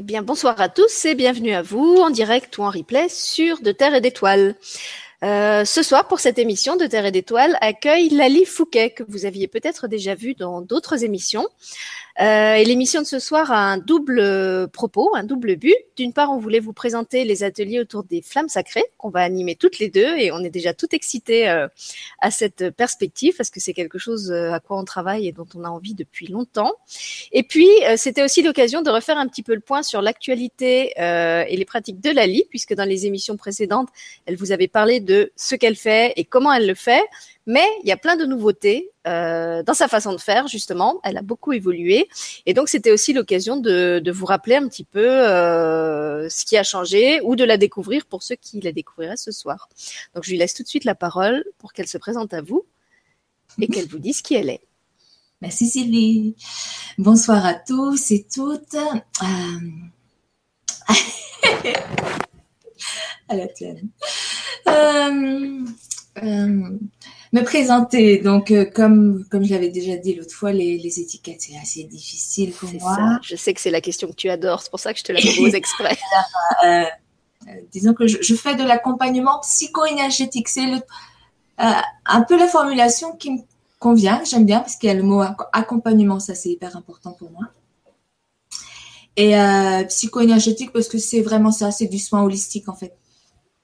Eh bien, bonsoir à tous et bienvenue à vous en direct ou en replay sur De Terre et d'Étoiles. Euh, ce soir, pour cette émission de Terre et d'Étoiles, accueille Lali Fouquet, que vous aviez peut-être déjà vu dans d'autres émissions. Euh, et l'émission de ce soir a un double euh, propos, un double but. D'une part, on voulait vous présenter les ateliers autour des flammes sacrées qu'on va animer toutes les deux et on est déjà tout excités euh, à cette perspective parce que c'est quelque chose à quoi on travaille et dont on a envie depuis longtemps. Et puis, c'était aussi l'occasion de refaire un petit peu le point sur l'actualité et les pratiques de Lali, puisque dans les émissions précédentes, elle vous avait parlé de ce qu'elle fait et comment elle le fait. Mais il y a plein de nouveautés euh, dans sa façon de faire, justement. Elle a beaucoup évolué. Et donc, c'était aussi l'occasion de, vous rappeler un petit peu euh, ce qui a changé ou de la découvrir pour ceux qui la découvriraient ce soir. Donc, je lui laisse tout de suite la parole pour qu'elle se présente à vous et qu'elle vous dise qui elle est. Merci Sylvie. Bonsoir à tous et toutes. Euh... à la tienne. Euh, me présenter. Donc, euh, comme, comme je l'avais déjà dit l'autre fois, les, les étiquettes, c'est assez difficile pour moi. Ça. Je sais que c'est la question que tu adores, c'est pour ça que je te la pose exprès. euh, euh, disons que je, je fais de l'accompagnement psycho-énergétique. C'est un peu la formulation qui me convient, j'aime bien, parce qu'il y a le mot accompagnement, ça c'est hyper important pour moi. Et euh, psycho-énergétique, parce que c'est vraiment ça, c'est du soin holistique en fait.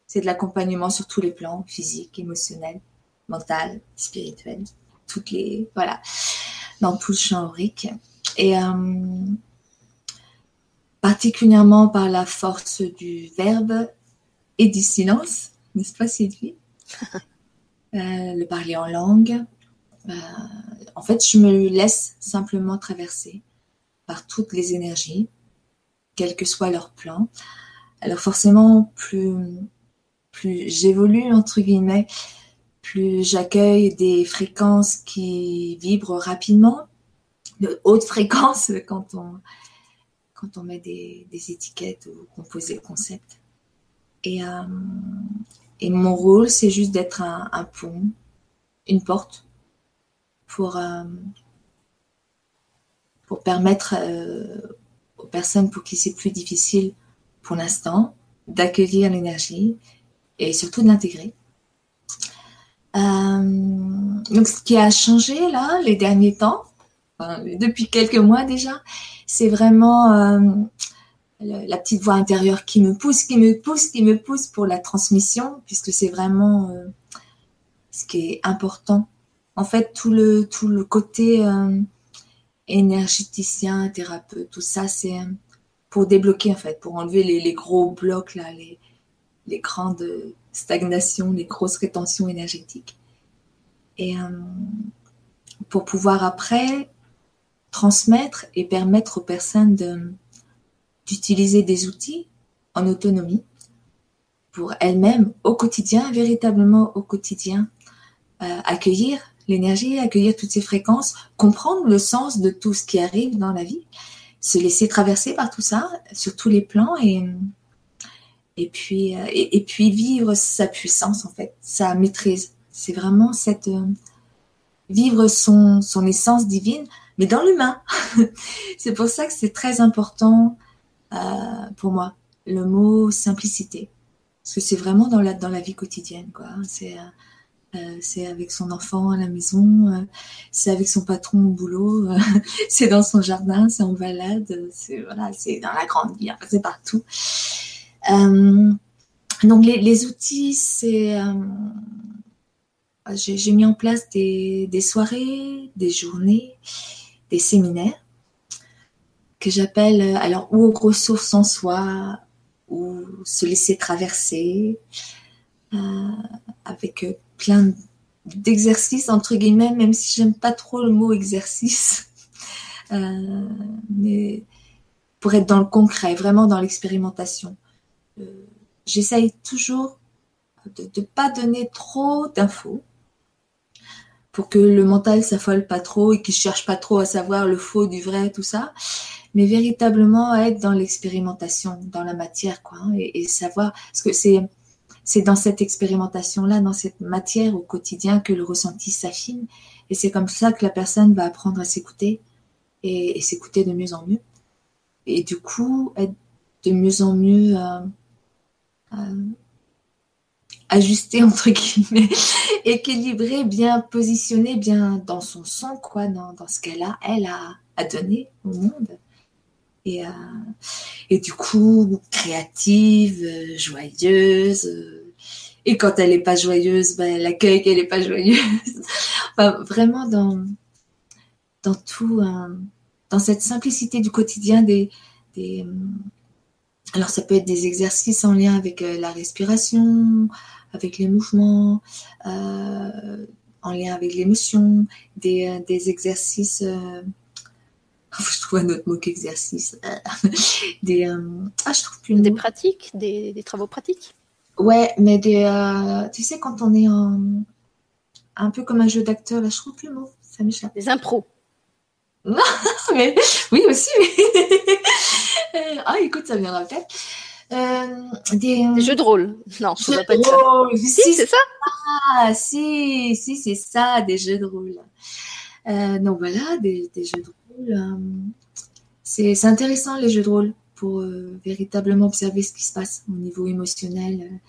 C'est de l'accompagnement sur tous les plans, physique, émotionnel mental, spirituel, toutes les voilà, dans tout le champ aurique. Et euh, particulièrement par la force du verbe et du silence, n'est-ce pas Sylvie? Euh, Le parler en langue. Euh, en fait, je me laisse simplement traverser par toutes les énergies, quel que soit leur plan. Alors forcément, plus, plus j'évolue, entre guillemets, plus j'accueille des fréquences qui vibrent rapidement, de haute fréquence quand on, met des, étiquettes ou qu'on pose des concepts. Et, euh, mon rôle, c'est juste d'être un, pont, une porte pour, euh, permettre euh, aux personnes pour qui c'est plus difficile pour l'instant d'accueillir l'énergie et surtout de l'intégrer. Euh, donc, ce qui a changé là, les derniers temps, depuis quelques mois déjà, c'est vraiment euh, la petite voix intérieure qui me pousse, qui me pousse, qui me pousse pour la transmission, puisque c'est vraiment euh, ce qui est important. En fait, tout le, tout le côté énergéticien, thérapeute, tout ça, c'est pour débloquer, en fait, pour enlever les, les gros blocs, là, les, les grandes stagnation, les grosses rétentions énergétiques. Et euh, pour pouvoir après transmettre et permettre aux personnes d'utiliser des outils en autonomie pour elles-mêmes au quotidien, véritablement au quotidien, euh, accueillir l'énergie, accueillir toutes ces fréquences, comprendre le sens de tout ce qui arrive dans la vie, se laisser traverser par tout ça sur tous les plans et et puis euh, et, puis vivre sa puissance en fait, sa maîtrise. C'est vraiment cette euh, vivre son son essence divine, mais dans l'humain. c'est pour ça que c'est très important euh, pour moi le mot simplicité, parce que c'est vraiment dans la dans la vie quotidienne quoi. C'est c'est avec son enfant à la maison, c'est avec son patron au boulot, c'est dans son jardin, c'est en balade, c'est voilà, dans la grande vie, c'est partout. Euh, donc les, outils, c'est euh, j'ai mis en place des, soirées, des journées, des séminaires que j'appelle alors ou ressources en soi ou se laisser traverser euh, avec plein d'exercices entre guillemets, même si j'aime pas trop le mot exercice, euh, mais pour être dans le concret, vraiment dans l'expérimentation. Euh, j'essaye toujours de ne pas donner trop d'infos pour que le mental s'affole pas trop et qu'il cherche pas trop à savoir le faux du vrai, tout ça, mais véritablement être dans l'expérimentation, dans la matière, quoi, hein, et, savoir, parce que c'est c'est dans cette expérimentation-là, dans cette matière au quotidien que le ressenti s'affine, et c'est comme ça que la personne va apprendre à s'écouter et, et s'écouter de mieux en mieux, et du coup être de mieux en mieux ajusté entre guillemets, équilibré, bien positionné, bien dans son son, quoi, dans, ce qu'elle a, elle a à donner au monde. Et, euh, et du coup, créative, euh, joyeuse. Euh, et quand elle n'est pas joyeuse, ben, elle accueille qu'elle n'est pas joyeuse. vraiment dans, dans tout, dans cette simplicité du quotidien des, alors ça peut être des exercices en lien avec la respiration, avec les mouvements, euh, en lien avec l'émotion, des, euh, des, exercices. Euh, je trouve un autre mot qu'exercice. des, ah, je trouve plus Des pratiques, des, des, travaux pratiques? Ouais, mais des, tu sais, quand on est en, un peu comme un jeu d'acteur, là, je trouve plus le mot. Ça m'échappe. Des impros. Non, mais oui aussi. ah, écoute, ça viendra peut-être. Euh, des, jeux de rôle. Non, ça va pas être ça. Si, c'est ça. Ah, si, si, c'est ça, des jeux de rôle. Euh, donc voilà, des, jeux de rôle. Euh, c'est intéressant les jeux de rôle pour véritablement observer ce qui se passe au niveau émotionnel,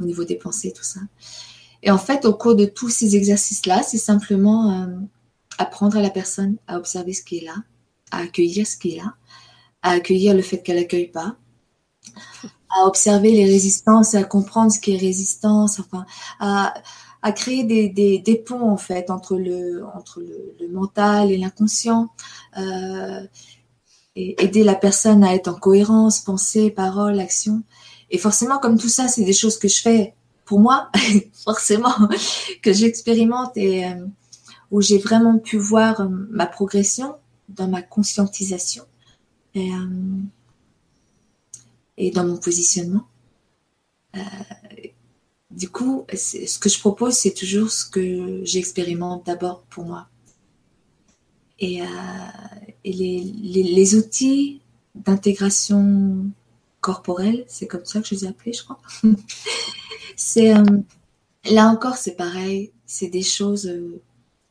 au niveau des pensées, tout ça. Et en fait, au cours de tous ces exercices-là, c'est simplement apprendre à la personne à observer ce qui est là, à accueillir ce qui est là, à accueillir le fait qu'elle n'accueille pas, à observer les résistances, à comprendre ce qui est résistance, enfin, à, créer des, ponts en fait entre le, mental et l'inconscient, euh, et aider la personne à être en cohérence, pensée, parole, action. Et forcément, comme tout ça, c'est des choses que je fais pour moi, forcément, que j'expérimente et euh, où j'ai vraiment pu voir ma progression dans ma conscientisation. Et, euh, et dans mon positionnement. Euh, du coup, ce que je propose, c'est toujours ce que j'expérimente d'abord pour moi. Et, euh, les, les, outils d'intégration corporelle, c'est comme ça que je les ai appelés, je crois. c'est là encore, c'est pareil. C'est des choses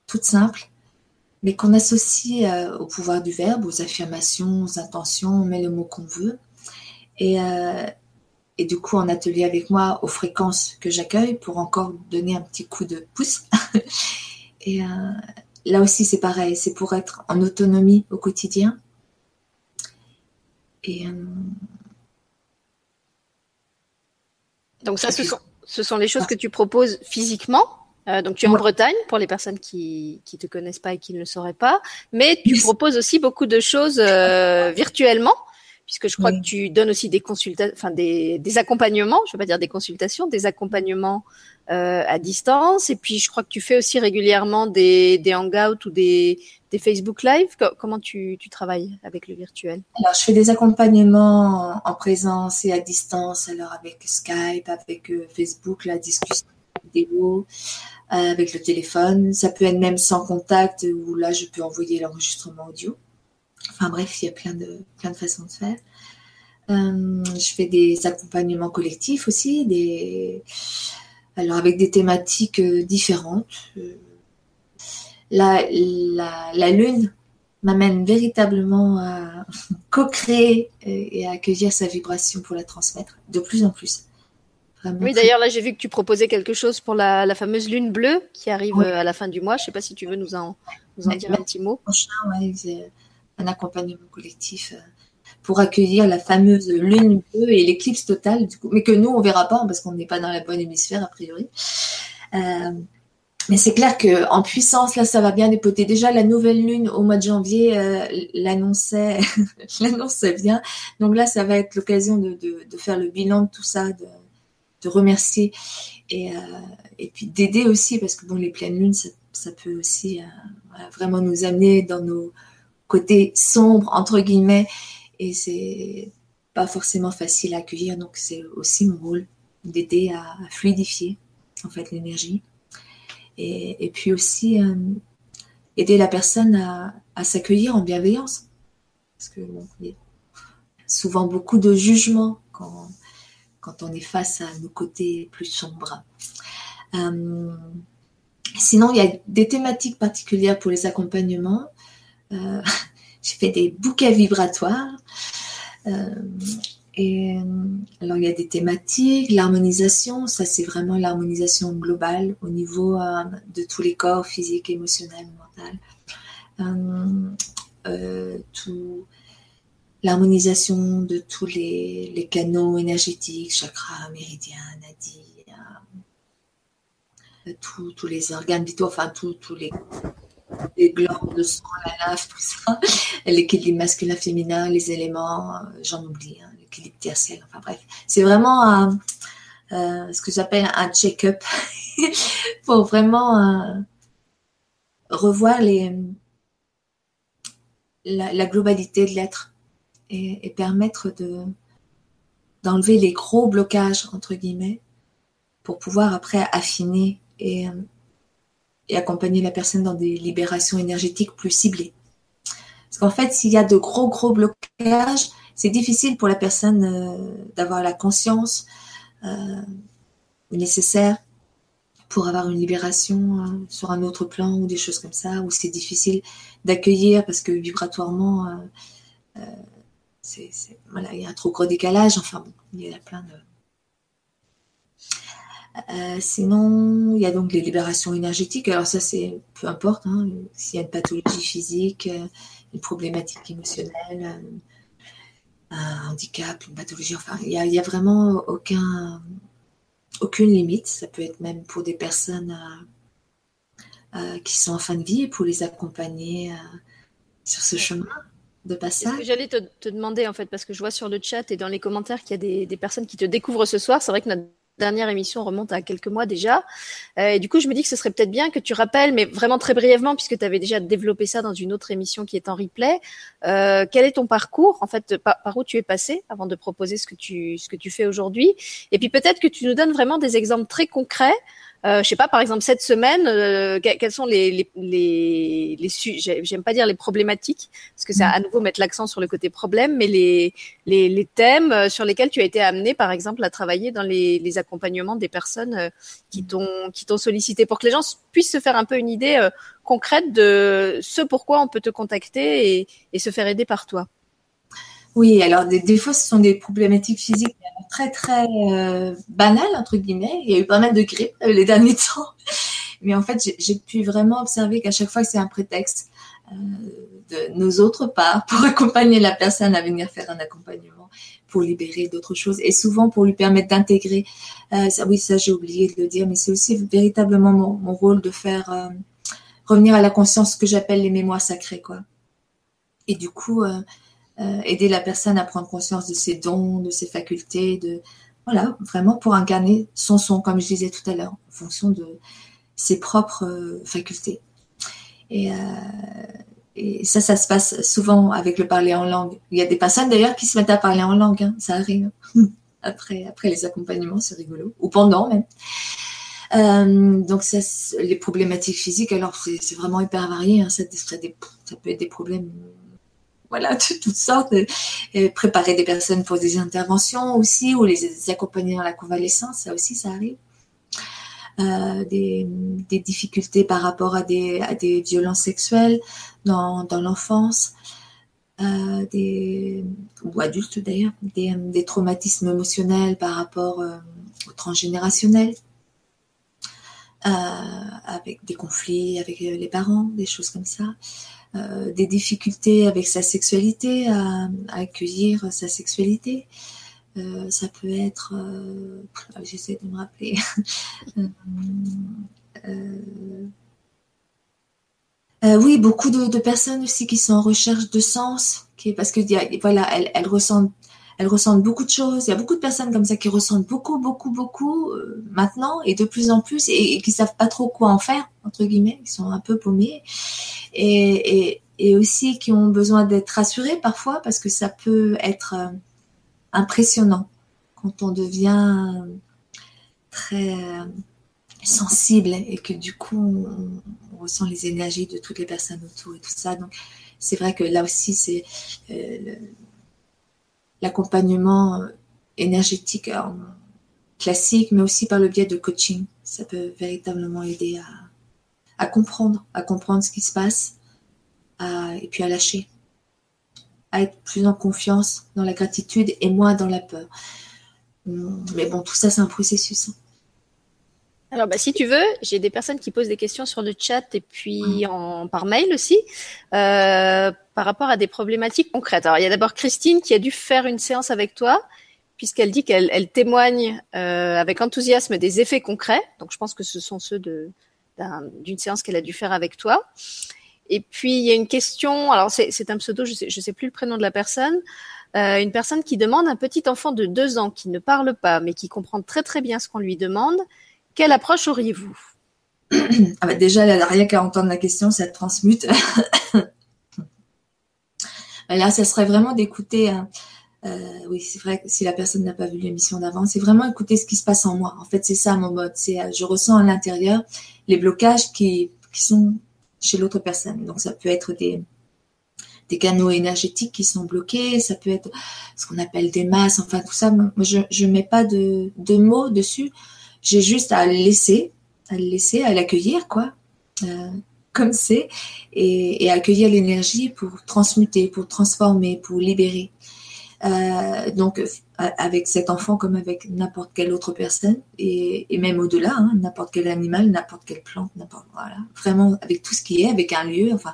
toutes simples, mais qu'on associe euh, au pouvoir du verbe, aux affirmations, aux intentions, on met le mot qu'on veut. Et, euh, et du coup, en atelier avec moi, aux fréquences que j'accueille pour encore donner un petit coup de pouce. et euh, là aussi, c'est pareil, c'est pour être en autonomie au quotidien. Et, Donc ça, ce sont, ce sont les choses ah. que tu proposes physiquement. Euh, donc tu es en Bretagne pour les personnes qui qui te connaissent pas et qui ne le sauraient pas, mais tu proposes aussi beaucoup de choses euh, virtuellement puisque je crois que tu donnes aussi des consultations, enfin des, des, accompagnements, je ne vais pas dire des consultations, des accompagnements euh, à distance. Et puis je crois que tu fais aussi régulièrement des, des hangouts ou des, des Facebook Live. Comment tu, tu travailles avec le virtuel? Alors je fais des accompagnements en présence et à distance, alors avec Skype, avec euh, Facebook, la discussion euh, avec le téléphone. Ça peut être même sans contact, où là je peux envoyer l'enregistrement audio. Enfin bref, il y a plein de, plein de façons de faire. Euh, je fais des accompagnements collectifs aussi, alors avec des thématiques euh, différentes. La, la, la lune m'amène véritablement à co-créer et à accueillir sa vibration pour la transmettre de plus en plus. Oui, d'ailleurs, là, j'ai vu que tu proposais quelque chose pour la, la fameuse lune bleue qui arrive à la fin du mois. Je ne sais pas si tu veux nous en, nous en dire un petit mot. Prochain, ouais, un accompagnement collectif euh, pour accueillir la fameuse lune bleue et l'éclipse totale, du coup, mais que nous, on verra pas parce qu'on n'est pas dans la bonne hémisphère, a priori. Euh, mais c'est clair que en puissance, là, ça va bien dépoter. Déjà, la nouvelle lune au mois de janvier euh, l'annonçait, l'annonçait bien. Donc là, ça va être l'occasion de, de, de, faire le bilan de tout ça, de, de remercier et, euh, et puis d'aider aussi, parce que bon, les pleines lunes, ça, ça peut aussi euh, vraiment nous amener dans nos côté sombre, entre guillemets, et c'est pas forcément facile à accueillir. Donc, c'est aussi mon rôle d'aider à, fluidifier, en fait, l'énergie. Et, puis aussi, euh, aider la personne à, s'accueillir en bienveillance. Parce que, bon, il y a souvent beaucoup de jugement quand, quand on est face à nos côtés plus sombres. Euh, sinon, il y a des thématiques particulières pour les accompagnements. Euh, j'ai fait des bouquets vibratoires. Euh, Et alors, il y a des thématiques, l'harmonisation, ça c'est vraiment l'harmonisation globale au niveau de tous les corps physiques, émotionnels, mentaux. tout, l'harmonisation de tous les, canaux énergétiques, chakras, méridiens, nadis, tous les organes vitaux, enfin tous les, les glandes, le sang, la lave, tout ça, l'équilibre masculin-féminin, les éléments, euh, j'en oublie, hein, l'équilibre tertiel, enfin bref. C'est vraiment euh, ce que j'appelle un check-up pour vraiment euh, revoir les, la, globalité de l'être et, et, permettre de d'enlever les gros blocages, entre guillemets, pour pouvoir après affiner et, et accompagner la personne dans des libérations énergétiques plus ciblées. Parce qu'en fait, s'il y a de gros, gros blocages, c'est difficile pour la personne euh, d'avoir la conscience euh, nécessaire pour avoir une libération euh, sur un autre plan ou des choses comme ça, où c'est difficile d'accueillir parce que vibratoirement, c'est, voilà, il y a un trop gros décalage. Enfin bon, il y a plein de, euh, sinon, il y a donc les libérations énergétiques. Alors ça, c'est peu importe hein, s'il y a une pathologie physique, euh, une problématique émotionnelle, euh, un handicap, une pathologie. Enfin, il n'y a, vraiment aucun, aucune limite. Ça peut être même pour des personnes qui sont en fin de vie et pour les accompagner sur ce chemin de passage. J'allais te, demander en fait, parce que je vois sur le chat et dans les commentaires qu'il y a des, des personnes qui te découvrent ce soir. C'est vrai que notre dernière émission remonte à quelques mois déjà. Euh, et du coup, je me dis que ce serait peut-être bien que tu rappelles, mais vraiment très brièvement, puisque tu avais déjà développé ça dans une autre émission qui est en replay. Euh, quel est ton parcours, en fait, par, par, où tu es passé avant de proposer ce que tu ce que tu fais aujourd'hui? Et puis peut-être que tu nous donnes vraiment des exemples très concrets euh, je sais pas, par exemple, cette semaine, euh, quels sont les, les, les, les j'aime pas dire les problématiques, parce que c'est à nouveau mettre l'accent sur le côté problème, mais les, les, les, thèmes euh, sur lesquels tu as été amené, par exemple, à travailler dans les, les accompagnements des personnes euh, qui t'ont qui t'ont sollicité, pour que les gens puissent se faire un peu une idée concrète de ce pourquoi on peut te contacter et, et se faire aider par toi. Oui, alors des, fois, ce sont des problématiques physiques très, très euh, banales, entre guillemets. Il y a eu pas mal de grippe euh, les derniers temps. Mais en fait, j'ai pu vraiment observer qu'à chaque fois, c'est un prétexte euh, de nos autres parts pour accompagner la personne à venir faire un accompagnement, pour libérer d'autres choses et souvent pour lui permettre d'intégrer. ça, oui, ça, j'ai oublié de le dire, mais c'est aussi véritablement mon, mon, rôle de faire revenir à la conscience ce que j'appelle les mémoires sacrées, quoi. Et du coup, euh, aider la personne à prendre conscience de ses dons, de ses facultés, de voilà, vraiment pour incarner son son, comme je disais tout à l'heure, en fonction de ses propres euh, facultés. Et, euh, et, ça, ça se passe souvent avec le parler en langue. Il y a des personnes d'ailleurs qui se mettent à parler en langue, hein, ça arrive. après, après les accompagnements, c'est rigolo, ou pendant même. Euh, donc ça, les problématiques physiques, alors c'est vraiment hyper varié. Hein, ça, ça, ça peut être des problèmes voilà, de toutes sortes. préparer des personnes pour des interventions aussi, ou les accompagner dans la convalescence, ça aussi, ça arrive. Euh, des, difficultés par rapport à des, violences sexuelles dans, l'enfance, euh, des, ou adultes d'ailleurs, des, traumatismes émotionnels par rapport euh, au transgénérationnel. avec des conflits avec les parents, des choses comme ça. Euh, des difficultés avec sa sexualité, à, accueillir sa sexualité. Euh, ça peut être, euh, j'essaie de me rappeler, oui, beaucoup de, personnes aussi qui sont en recherche de sens, parce que voilà, elles, ressentent elles ressentent beaucoup de choses. Il y a beaucoup de personnes comme ça qui ressentent beaucoup, beaucoup, beaucoup maintenant et de plus en plus et, et, qui savent pas trop quoi en faire entre guillemets. Ils sont un peu paumés et, aussi qui ont besoin d'être rassurés parfois parce que ça peut être euh, impressionnant quand on devient très euh, sensible et que du coup on, ressent les énergies de toutes les personnes autour et tout ça. Donc c'est vrai que là aussi c'est euh, l'accompagnement énergétique classique, mais aussi par le biais de coaching. Ça peut véritablement aider à, comprendre, à comprendre ce qui se passe, et puis à lâcher. à être plus en confiance dans la gratitude et moins dans la peur. Hum, mais bon, tout ça, c'est un processus. Alors, bah, si tu veux, j'ai des personnes qui posent des questions sur le chat et puis en, par mail aussi, euh, par rapport à des problématiques concrètes. Alors, il y a d'abord Christine qui a dû faire une séance avec toi, puisqu'elle dit qu'elle elle témoigne euh, avec enthousiasme des effets concrets. Donc, je pense que ce sont ceux de d'une séance qu'elle a dû faire avec toi. Et puis, il y a une question, alors c'est un pseudo, je sais, je sais plus le prénom de la personne, euh, une personne qui demande un petit enfant de deux ans qui ne parle pas, mais qui comprend très très bien ce qu'on lui demande, quelle approche auriez-vous? Ah bah Déjà, rien qu'à entendre la question, ça te transmute. Là, ça serait vraiment d'écouter. Hein. Euh, oui, c'est vrai que si la personne n'a pas vu l'émission d'avant, c'est vraiment écouter ce qui se passe en moi. En fait, c'est ça mon mode. C'est euh, je ressens à l'intérieur les blocages qui, sont chez l'autre personne. Donc, ça peut être des, canaux énergétiques qui sont bloqués, ça peut être ce qu'on appelle des masses, enfin tout ça. Moi, je ne mets pas de mots dessus. J'ai juste à le laisser, à le laisser, à l'accueillir, quoi, euh, comme c'est, et, accueillir l'énergie pour transmuter, pour transformer, pour libérer. Euh, donc, avec cet enfant comme avec n'importe quelle autre personne, et, même au-delà, hein, n'importe quel animal, n'importe quelle plante, n'importe voilà, vraiment avec tout ce qui est, avec un lieu. Enfin,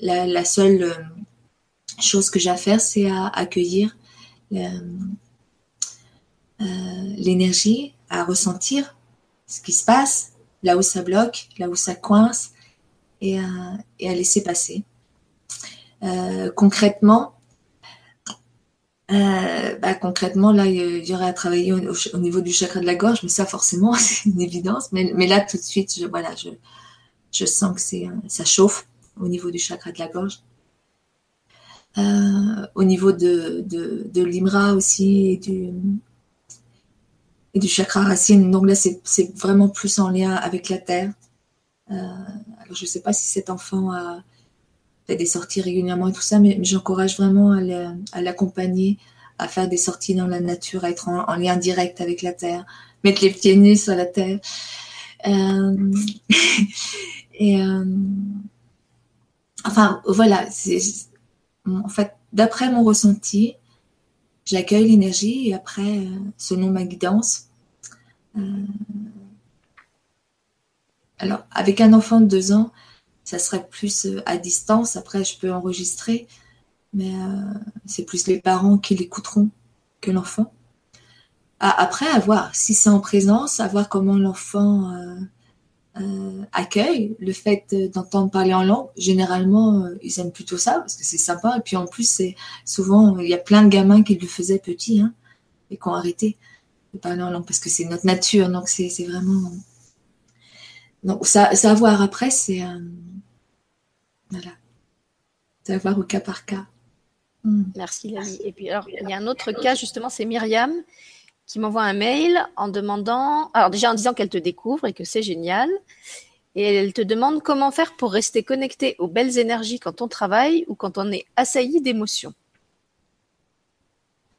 la, seule euh, chose que j'ai à faire, c'est à accueillir l'énergie à ressentir ce qui se passe, là où ça bloque, là où ça coince, et à, laisser passer. Euh, concrètement, euh, bah, concrètement, là, il y aurait à travailler au, niveau du chakra de la gorge, mais ça, forcément, c'est une évidence. Mais, là, tout de suite, je, voilà, je, sens que ça chauffe au niveau du chakra de la gorge. Euh, au niveau de, de, de l'imra aussi, et du, et du chakra racine. Donc là, c'est vraiment plus en lien avec la terre. Euh, alors, je ne sais pas si cet enfant a fait des sorties régulièrement et tout ça, mais, j'encourage vraiment à l'accompagner, à faire des sorties dans la nature, à être en, lien direct avec la terre, mettre les pieds nus sur la terre. Euh, et euh, enfin, voilà, en fait, d'après mon ressenti, j'accueille l'énergie et après, euh, selon ma guidance, euh, alors avec un enfant de deux ans, ça serait plus euh, à distance. Après, je peux enregistrer, mais c'est plus les parents qui l'écouteront que l'enfant. Après, à voir si c'est en présence, à voir comment l'enfant accueil, le fait d'entendre parler en langue. Généralement, euh, ils aiment plutôt ça parce que c'est sympa. Et puis en plus, c'est souvent, il y a plein de gamins qui le faisaient petit hein, et qui ont arrêté de parler en langue parce que c'est notre nature. Donc c'est vraiment. Donc ça, ça à voir après, c'est. Euh, voilà. Ça à voir au cas par cas. Hmm. Merci Lali. Et puis alors, il y a un autre cas justement, c'est Myriam qui m'envoie un mail en demandant, alors déjà en disant qu'elle te découvre et que c'est génial, et elle te demande comment faire pour rester connecté aux belles énergies quand on travaille ou quand on est assailli d'émotions.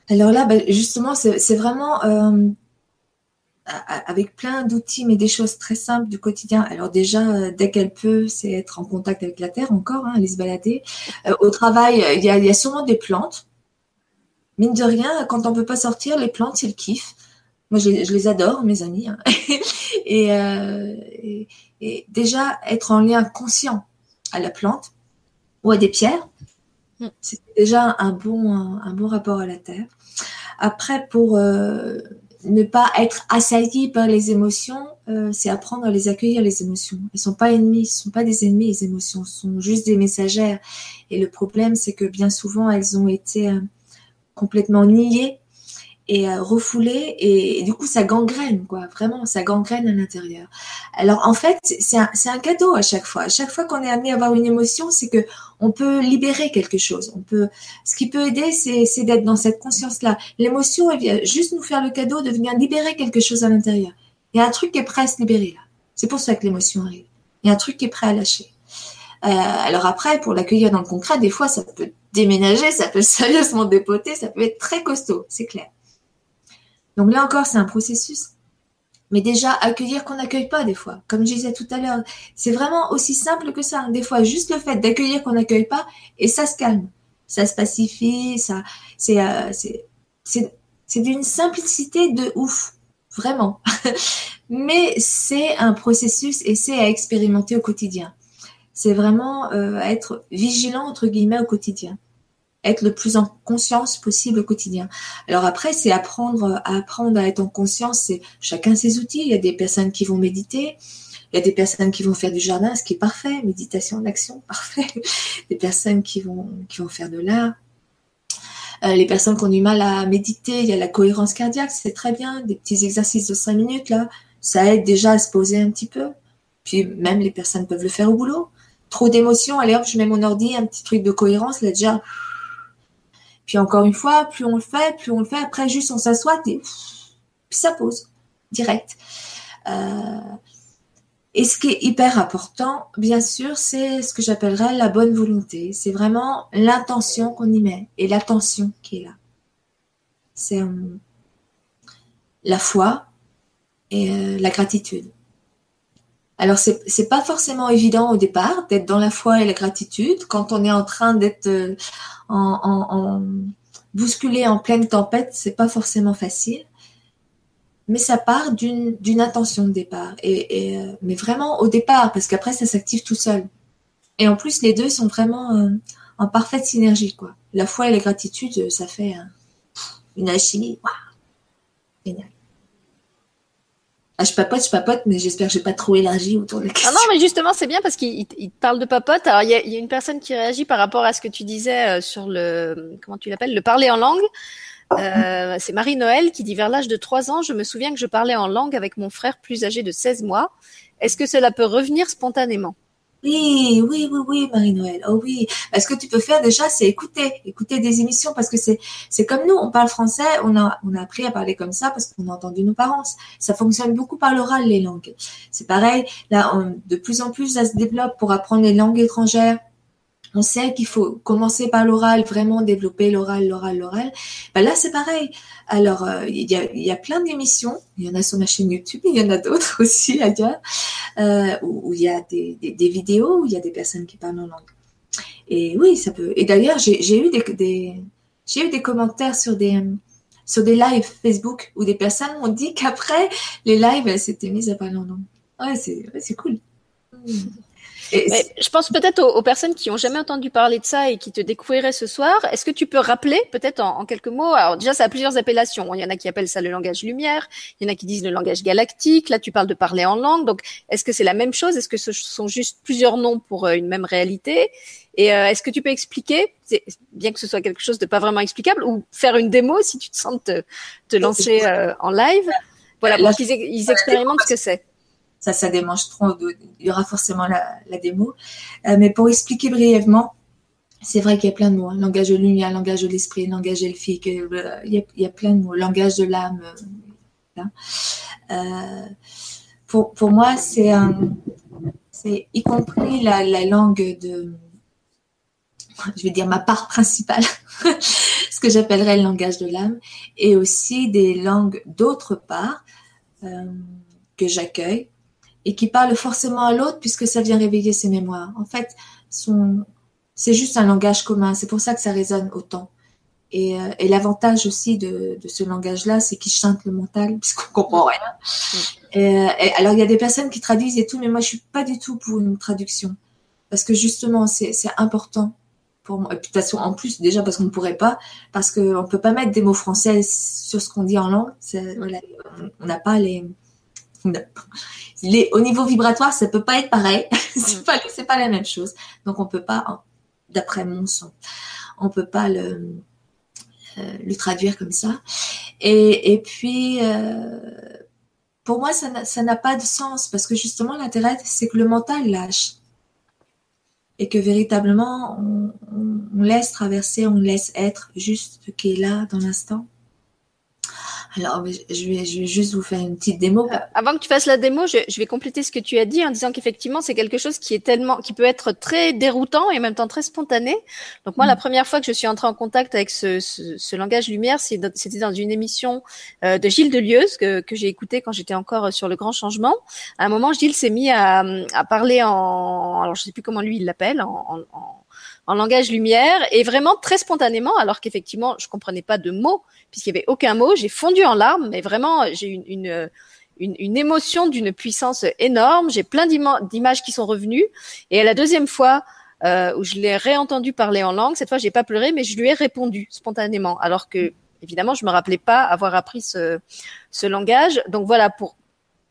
Alors là, bah, justement, c'est vraiment euh, avec plein d'outils, mais des choses très simples du quotidien. Alors déjà, euh, dès qu'elle peut, c'est être en contact avec la terre encore, hein, aller se balader. Euh, au travail, il y, a, souvent des plantes mine de rien, quand on peut pas sortir, les plantes, c'est le kiff. Moi, je, les adore, mes amis. Hein. Euh, et, déjà, être en lien conscient à la plante ou à des pierres, mm. c'est déjà un bon, un, bon rapport à la terre. Après, pour euh, ne pas être assailli par les émotions, euh, c'est apprendre à les accueillir, les émotions. Elles sont pas ennemies, ce sont pas des ennemis, les émotions, ce sont juste des messagères. Et le problème, c'est que bien souvent, elles ont été complètement nié et euh, refoulé et, du coup ça gangrène quoi. Vraiment ça gangrène à l'intérieur. Alors en fait c'est un, un, cadeau à chaque fois. À chaque fois qu'on est amené à avoir une émotion c'est que on peut libérer quelque chose. On peut ce qui peut aider c'est d'être dans cette conscience là l'émotion elle vient juste nous faire le cadeau de venir libérer quelque chose à l'intérieur. Il y a un truc qui est prêt à se libérer là. C'est pour ça que l'émotion arrive. Il y a un truc qui est prêt à lâcher. Euh, alors après, pour l'accueillir dans le concret, des fois, ça peut déménager, ça peut sérieusement dépoter, ça peut être très costaud, c'est clair. Donc là encore, c'est un processus. Mais déjà, accueillir qu'on n'accueille pas des fois. Comme je disais tout à l'heure, c'est vraiment aussi simple que ça. Des fois, juste le fait d'accueillir qu'on n'accueille pas, et ça se calme. ça se pacifie, ça, c'est, euh, c'est, c'est d'une simplicité de ouf, vraiment. Mais c'est un processus et c'est à expérimenter au quotidien. C'est vraiment euh, être vigilant entre guillemets au quotidien être le plus en conscience possible au quotidien. Alors après, c'est apprendre à apprendre à être en conscience. C'est chacun ses outils. Il y a des personnes qui vont méditer. Il y a des personnes qui vont faire du jardin, ce qui est parfait. Méditation d'action, parfait. Des personnes qui vont qui vont faire de l'art. Euh, les personnes qui ont du mal à méditer, il y a la cohérence cardiaque, c'est très bien. Des petits exercices de cinq minutes là, ça aide déjà à se poser un petit peu. Puis même les personnes peuvent le faire au boulot. Trop d'émotions, allez hop, je mets mon ordi, un petit truc de cohérence, là déjà, puis encore une fois, plus on le fait, plus on le fait. Après, juste on s'assoit et ça pose direct. Euh, et ce qui est hyper important, bien sûr, c'est ce que j'appellerais la bonne volonté. C'est vraiment l'intention qu'on y met et l'attention qui est là. C'est euh, la foi et euh, la gratitude. Alors c'est c'est pas forcément évident au départ d'être dans la foi et la gratitude quand on est en train d'être euh, en, bousculé en pleine tempête, c'est pas forcément facile. Mais ça part d'une d'une intention de départ et, et euh, mais vraiment au départ parce qu'après ça s'active tout seul. Et en plus les deux sont vraiment euh, en parfaite synergie quoi. La foi et la gratitude, ça fait une alchimie. Waouh, génial. Ah, je papote, je papote, mais j'espère que j'ai pas trop élargi autour de la question. Ah non, mais justement, c'est bien parce qu'il parle de papote. Alors, il y a, y a, une personne qui réagit par rapport à ce que tu disais euh, sur le, comment tu l'appelles, le parler en langue. Euh, c'est Marie-Noël qui dit vers l'âge de 3 ans, je me souviens que je parlais en langue avec mon frère plus âgé de 16 mois. Est-ce que cela peut revenir spontanément? Oui, oui, oui, oui, Marie-Noël. Oh oui. Ce que tu peux faire déjà, c'est écouter, écouter des émissions parce que c'est, c'est comme nous, on parle français, on a, on a appris à parler comme ça parce qu'on a entendu nos parents. Ça fonctionne beaucoup par l'oral, les langues. C'est pareil. Là, de plus en plus, ça se développe pour apprendre les langues étrangères on sait qu'il faut commencer par l'oral, vraiment développer l'oral, l'oral, l'oral. Ben là, c'est pareil. Alors, euh, il y, a, plein d'émissions. Il y en a sur ma chaîne YouTube, il y en a d'autres aussi ailleurs, où, il y a des, vidéos où il y a des personnes qui parlent en langue. Et oui, ça peut. Et d'ailleurs, j'ai eu des, commentaires sur des lives Facebook où des personnes m'ont dit qu'après les lives, elles s'étaient mises à parler en langue. Ouais, c'est cool. Mais je pense peut-être aux, personnes qui ont jamais entendu parler de ça et qui te découvriraient ce soir. Est-ce que tu peux rappeler, peut-être en, en, quelques mots, alors déjà ça a plusieurs appellations. Il y en a qui appellent ça le langage lumière, il y en a qui disent le langage galactique. Là, tu parles de parler en langue. Donc, est-ce que c'est la même chose? Est-ce que ce sont juste plusieurs noms pour euh, une même réalité? Et euh, est-ce que tu peux expliquer, bien que ce soit quelque chose de pas vraiment explicable, ou faire une démo si tu te sens te, te lancer euh, en live? Voilà, pour qu'ils ils expérimentent ce que c'est ça, ça démange trop. Il y aura forcément la, démo. Euh, mais pour expliquer brièvement, c'est vrai qu'il y a plein de mots. Hein. Langage de lumière, langage de l'esprit, langage elfique. Euh, il, y a, plein de mots. Langage de l'âme. Euh, euh pour, pour moi, c'est y compris la, la langue de, je vais dire ma part principale, ce que j'appellerais le langage de l'âme, et aussi des langues d'autre part que j'accueille, et qui parle forcément à l'autre puisque ça vient réveiller ses mémoires. En fait, son, c'est juste un langage commun. C'est pour ça que ça résonne autant. Et, euh, et l'avantage aussi de, de ce langage-là, c'est qu'il chante le mental puisqu'on comprend rien. Et, euh, et, alors il y a des personnes qui traduisent et tout, mais moi je suis pas du tout pour une traduction parce que justement c'est, important pour moi. Et puis, de toute façon, en plus déjà parce qu'on ne pourrait pas, parce qu'on peut pas mettre des mots français sur ce qu'on dit en langue. Voilà, on n'a pas les les, au niveau vibratoire, ça peut pas être pareil. c'est pas, c'est pas la même chose. Donc on peut pas, d'après mon son, on peut pas le, euh, le traduire comme ça. Et, et puis, euh, pour moi, ça n'a pas de sens parce que justement, l'intérêt, c'est que le mental lâche. Et que véritablement, on, on laisse traverser, on laisse être juste ce qui est là dans l'instant. Alors, je vais, je vais juste vous faire une petite démo. Euh, avant que tu fasses la démo, je, je, vais compléter ce que tu as dit en disant qu'effectivement, c'est quelque chose qui est tellement, qui peut être très déroutant et en même temps très spontané. Donc moi, la mm. première fois que je suis entrée en contact avec ce, ce, ce langage lumière, c'était dans une émission euh, de Gilles Delieuse que, que j'ai écouté quand j'étais encore sur le Grand Changement. À un moment, Gilles s'est mis à, à parler en, alors je sais plus comment lui il l'appelle, en, en en langage lumière et vraiment très spontanément, alors qu'effectivement, je comprenais pas de mots puisqu'il y avait aucun mot. J'ai fondu en larmes, mais vraiment, j'ai une, une une, une, émotion d'une puissance énorme. J'ai plein d'images qui sont revenues. Et à la deuxième fois euh, où je l'ai réentendu parler en langue, cette fois, j'ai pas pleuré, mais je lui ai répondu spontanément, alors que évidemment, je me rappelais pas avoir appris ce, ce langage. Donc voilà, pour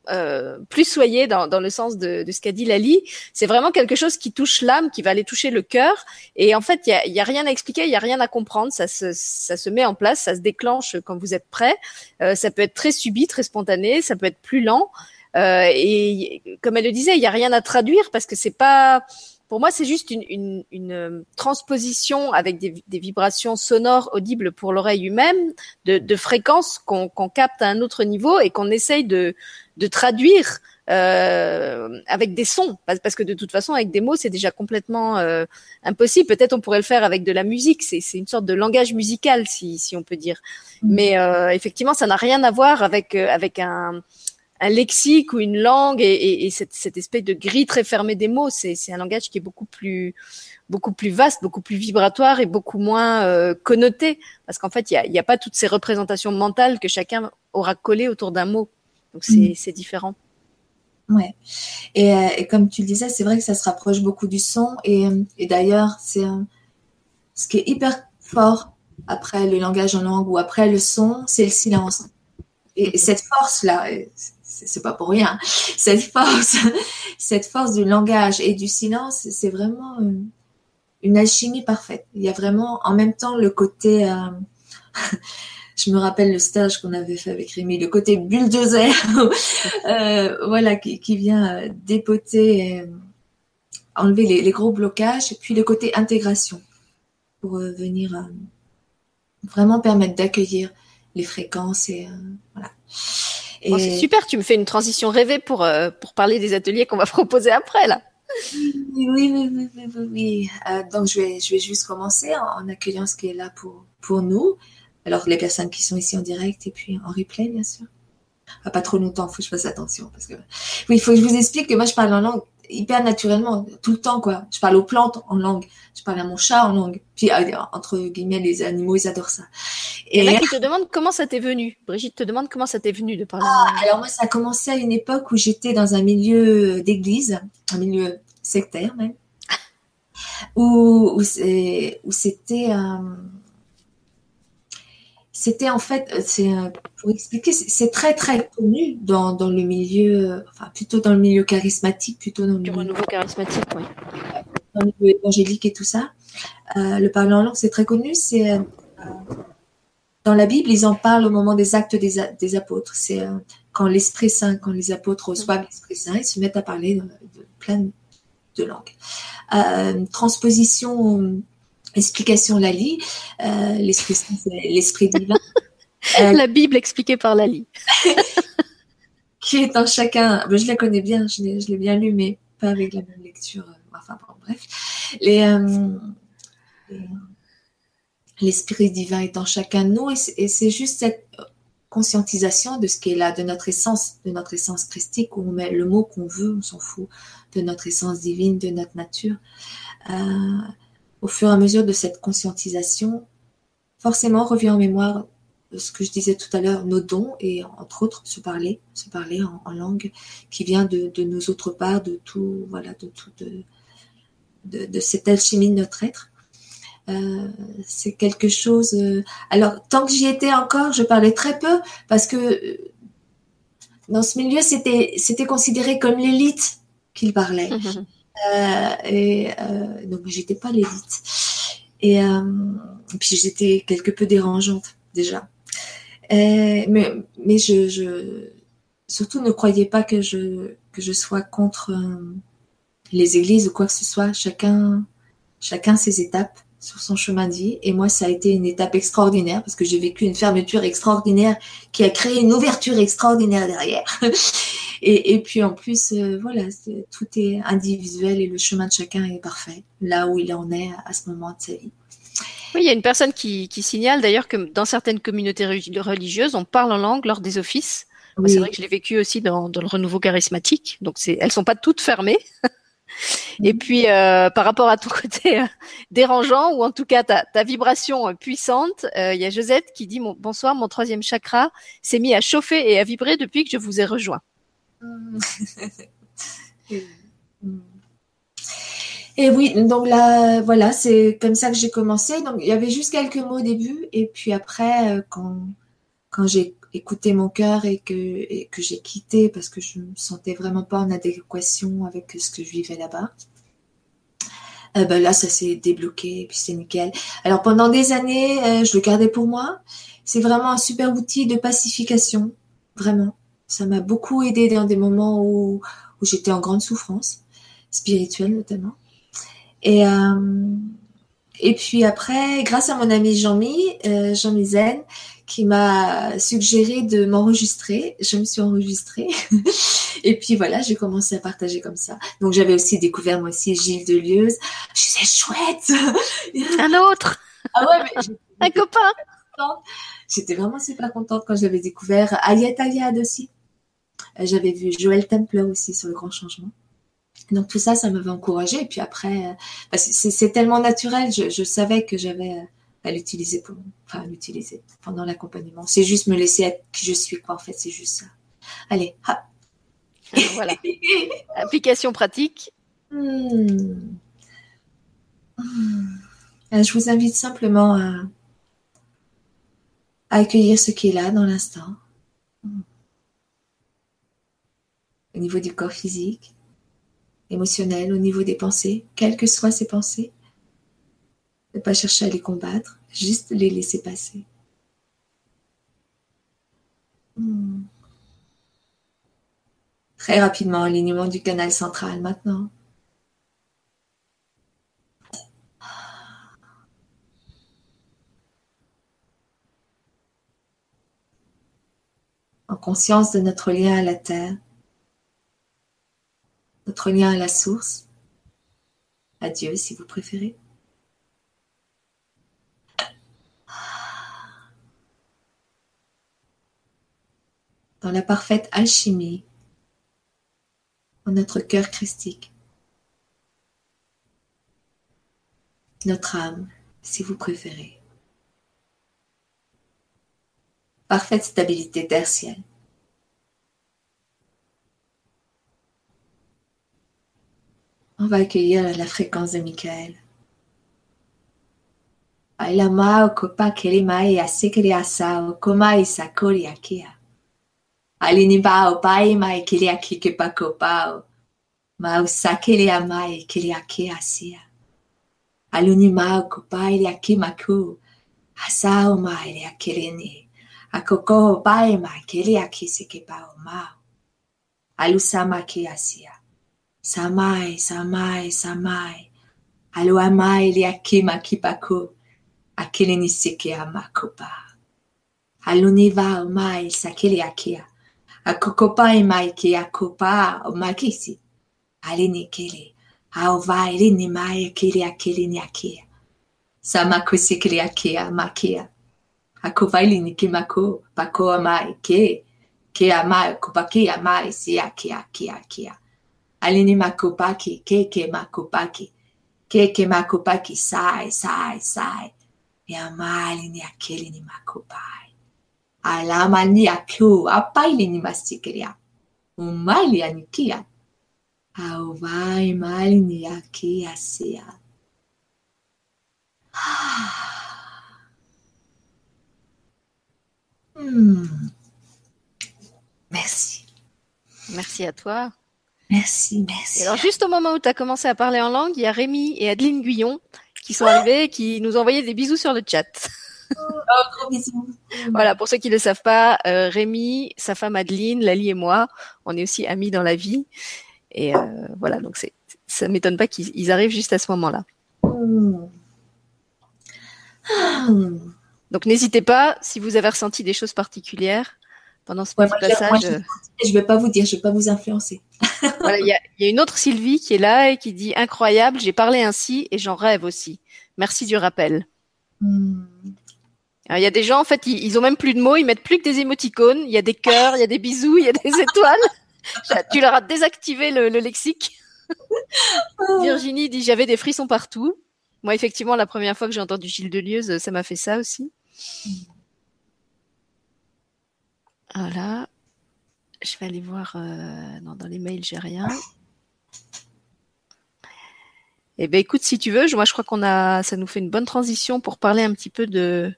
euh, plus soyez dans, dans, le sens de, de ce qu'a dit Lali, c'est vraiment quelque chose qui touche l'âme, qui va aller toucher le cœur. Et en fait, il y a, a, rien à expliquer, il y a rien à comprendre. Ça se, ça se met en place, ça se déclenche quand vous êtes prêt. Euh, ça peut être très subit, très spontané, ça peut être plus lent. Euh, et comme elle le disait, il y a rien à traduire parce que c'est pas pour moi, c'est juste une, une, une, euh, transposition avec des, des, vibrations sonores audibles pour l'oreille humaine, de, de fréquences qu'on capte à un autre niveau et qu'on essaye de, de traduire euh, avec des sons, parce que de toute façon, avec des mots, c'est déjà complètement euh, impossible. Peut-être on pourrait le faire avec de la musique. C'est une sorte de langage musical, si, si on peut dire. Mmh. Mais euh, effectivement, ça n'a rien à voir avec euh, avec un un lexique ou une langue et, et, cette, cette, espèce de grille très fermée des mots. C'est un langage qui est beaucoup plus beaucoup plus vaste, beaucoup plus vibratoire et beaucoup moins euh, connoté, parce qu'en fait, il n'y a, a, pas toutes ces représentations mentales que chacun aura collées autour d'un mot. Donc c'est mm. différent. Ouais. Et, euh, et, comme tu le disais, c'est vrai que ça se rapproche beaucoup du son. Et, et d'ailleurs, c'est ce qui est hyper fort après le langage en langue ou après le son, c'est le silence. Et cette force-là, c'est pas pour rien. Cette force, cette force du langage et du silence, c'est vraiment une, alchimie parfaite. Il y a vraiment en même temps le côté, euh, je me rappelle le stage qu'on avait fait avec Rémi, le côté bulldozer, euh, voilà, qui, vient euh, dépoter, enlever les, gros blocages, puis le côté intégration pour venir vraiment permettre d'accueillir les fréquences et voilà c'est super, tu me fais une transition rêvée pour, euh, pour parler des ateliers qu'on va proposer après, là. Oui, oui, oui, oui, oui. Euh, donc, je vais, je vais juste commencer en, accueillant ce qui est là pour, pour nous. Alors, les personnes qui sont ici en direct et puis en replay, bien sûr. Ah, pas trop longtemps, il faut que je fasse attention. Parce que... Oui, il faut que je vous explique que moi, je parle en langue hyper naturellement, tout le temps, quoi. Je parle aux plantes en langue, je parle à mon chat en langue. Puis, euh, entre guillemets, les animaux, ils adorent ça. Et, là, qui te demande comment ça t'est venu. Brigitte te demande comment ça t'est venu de parler. Ah, alors moi, ça a commencé à une époque où j'étais dans un milieu d'église, un milieu sectaire même, où, où c'était... Euh, c'était en fait, euh, c'est euh, pour expliquer, c'est très très connu dans, dans, le milieu, enfin plutôt dans le milieu charismatique, plutôt dans le du renouveau charismatique, oui. Dans le milieu évangélique et tout ça. Euh, le parler en langue, c'est très connu. C'est dans la Bible, ils en parlent au moment des actes des, des apôtres. C'est quand l'Esprit Saint, quand les apôtres reçoivent l'Esprit Saint, ils se mettent à parler de, de plein de langues. transposition Explication Lali, euh, l'esprit l'esprit divin. Euh, la Bible expliquée par Lali. qui est en chacun. Je la connais bien, je l'ai bien lu, mais pas avec la même lecture. Euh, enfin, bon, bref. L'esprit divin est en chacun de nous et c'est juste cette conscientisation de ce qui est là, de notre essence, de notre essence christique, où on met le mot qu'on veut, on s'en fout, de notre essence divine, de notre nature. Euh, au fur et à mesure de cette conscientisation, forcément revient en mémoire ce que je disais tout à l'heure, nos dons et entre autres se parler, se parler en, langue qui vient de, nos autres parts, de tout, voilà, de tout, de, de, cette alchimie de notre être. Euh, c'est quelque chose. Euh, alors tant que j'y étais encore, je parlais très peu parce que euh, dans ce milieu, c'était considéré comme l'élite qu'il parlait. et euh, donc j'étais pas l'élite. Et, euh, puis j'étais quelque peu dérangeante déjà. mais mais je, je, surtout ne croyez pas que je que je sois contre les églises ou quoi que ce soit. Chacun chacun ses étapes sur son chemin de vie. Et moi, ça a été une étape extraordinaire parce que j'ai vécu une fermeture extraordinaire qui a créé une ouverture extraordinaire derrière. et, et, puis en plus, euh, voilà, tout est individuel et le chemin de chacun est parfait là où il en est à ce moment de sa vie. Oui, il y a une personne qui, qui signale d'ailleurs que dans certaines communautés religieuses, on parle en langue lors des offices. C'est vrai que je l'ai vécu aussi dans, dans, le renouveau charismatique. Donc, elles sont pas toutes fermées. Et puis, euh, par rapport à ton côté euh, dérangeant, ou en tout cas ta, ta vibration euh, puissante, il y a Josette qui dit Bonsoir, mon troisième chakra s'est mis à chauffer et à vibrer depuis que je vous ai rejoint. et oui, donc là, voilà, c'est comme ça que j'ai commencé. Donc, il y avait juste quelques mots au début, et puis après, quand, quand j'ai écouté mon cœur et que, que j'ai quitté parce que je me sentais vraiment pas en adéquation avec ce que je vivais là-bas. Euh, ben là, ça s'est débloqué et puis c'est nickel. Alors pendant des années, euh, je le gardais pour moi. C'est vraiment un super outil de pacification, vraiment. Ça m'a beaucoup aidé dans des moments où, où j'étais en grande souffrance, spirituelle notamment. Et, euh, et puis après, grâce à mon ami Jean-Mi, euh, Jean-Mi Zen, qui m'a suggéré de m'enregistrer. Je me suis enregistrée. et puis voilà, j'ai commencé à partager comme ça. Donc j'avais aussi découvert moi aussi Gilles Delieuse. Je disais chouette Un autre Ah ouais, mais un copain J'étais vraiment super contente quand j'avais découvert Ayat Ayad aussi. Euh, j'avais vu Joël Templer aussi sur le grand changement. Donc tout ça, ça m'avait encouragée. Et puis après, euh, bah, c'est tellement naturel. Je, je savais que j'avais euh, à l'utiliser pour, enfin, l'utiliser pendant l'accompagnement. C'est juste me laisser être qui je suis, quoi, en fait, c'est juste ça. Allez, hop. voilà. Application pratique. Hmm. Je vous invite simplement à, accueillir ce qui est là dans l'instant. Hmm. Au niveau du corps physique, émotionnel, au niveau des pensées, quelles que soient ces pensées, ne pas chercher à les combattre, juste les laisser passer. Hmm. Très rapidement, alignement du canal central maintenant. En conscience de notre lien à la terre, notre lien à la source, à Dieu si vous préférez. dans la parfaite alchimie en notre cœur christique. Notre âme, si vous préférez. Parfaite stabilité tertielle. On va accueillir la fréquence de Michael. Ailama okopa kelima e asekere asa okoma isakori akia. Alini bao pai mai kili aki ke pako pao. Mau sakele a mai kili aki asia. Aluni mau ko pai le aki maku. Asao mai le akele ni. A koko pai mai kili aki se ke pao mau. Alu sama ki asia. Samai, samai, samai. Alu amai le aki maki paku. Akele ni sike a makopa. Aluni vao mai sakele akia a kokopai mai ke a kopa o makisi. Ale ni kele. A o vai le ni mai a kele a kele ni a kea. Sa mako se kele a kea ma kea. A ko vai li ni ke mako pa ko a mai ke. Ke a mai ko pa ke a mai se a kea kea kea. Ale ni mako pa ke ke ke mako pa ke. Ke ke mako pa ke sai sai sai. E a mai ni a kele ni mako pai. alama ni aku apaili ni masikeria umali anikia mali hmm. Merci. Merci à toi. Merci, merci. Et alors, juste au moment où tu as commencé à parler en langue, il y a Rémi et Adeline Guyon qui sont arrivés et qui nous ont envoyé des bisous sur le chat. Oh, voilà, pour ceux qui ne le savent pas, euh, Rémi, sa femme Adeline, Lali et moi, on est aussi amis dans la vie. Et euh, voilà, donc c'est, ça m'étonne pas qu'ils arrivent juste à ce moment-là. Donc n'hésitez pas, si vous avez ressenti des choses particulières pendant ce petit passage. Euh, je ne vais pas vous dire, je ne vais pas vous influencer. Voilà, il y a, y a, une autre Sylvie qui est là et qui dit incroyable, j'ai parlé ainsi et j'en rêve aussi. Merci du rappel. Hmm. Il y a des gens, en fait, ils, ils, ont même plus de mots, ils mettent plus que des émoticônes. Il y a des cœurs, il y a des bisous, il y a des étoiles. tu leur as désactivé le, le lexique. Virginie dit j'avais des frissons partout. Moi, effectivement, la première fois que j'ai entendu Gilles Delieuse, ça m'a fait ça aussi. Voilà. Je vais aller voir. Euh, non, dans les mails, j'ai rien. Eh ben, écoute, si tu veux, moi, je crois qu'on a, ça nous fait une bonne transition pour parler un petit peu de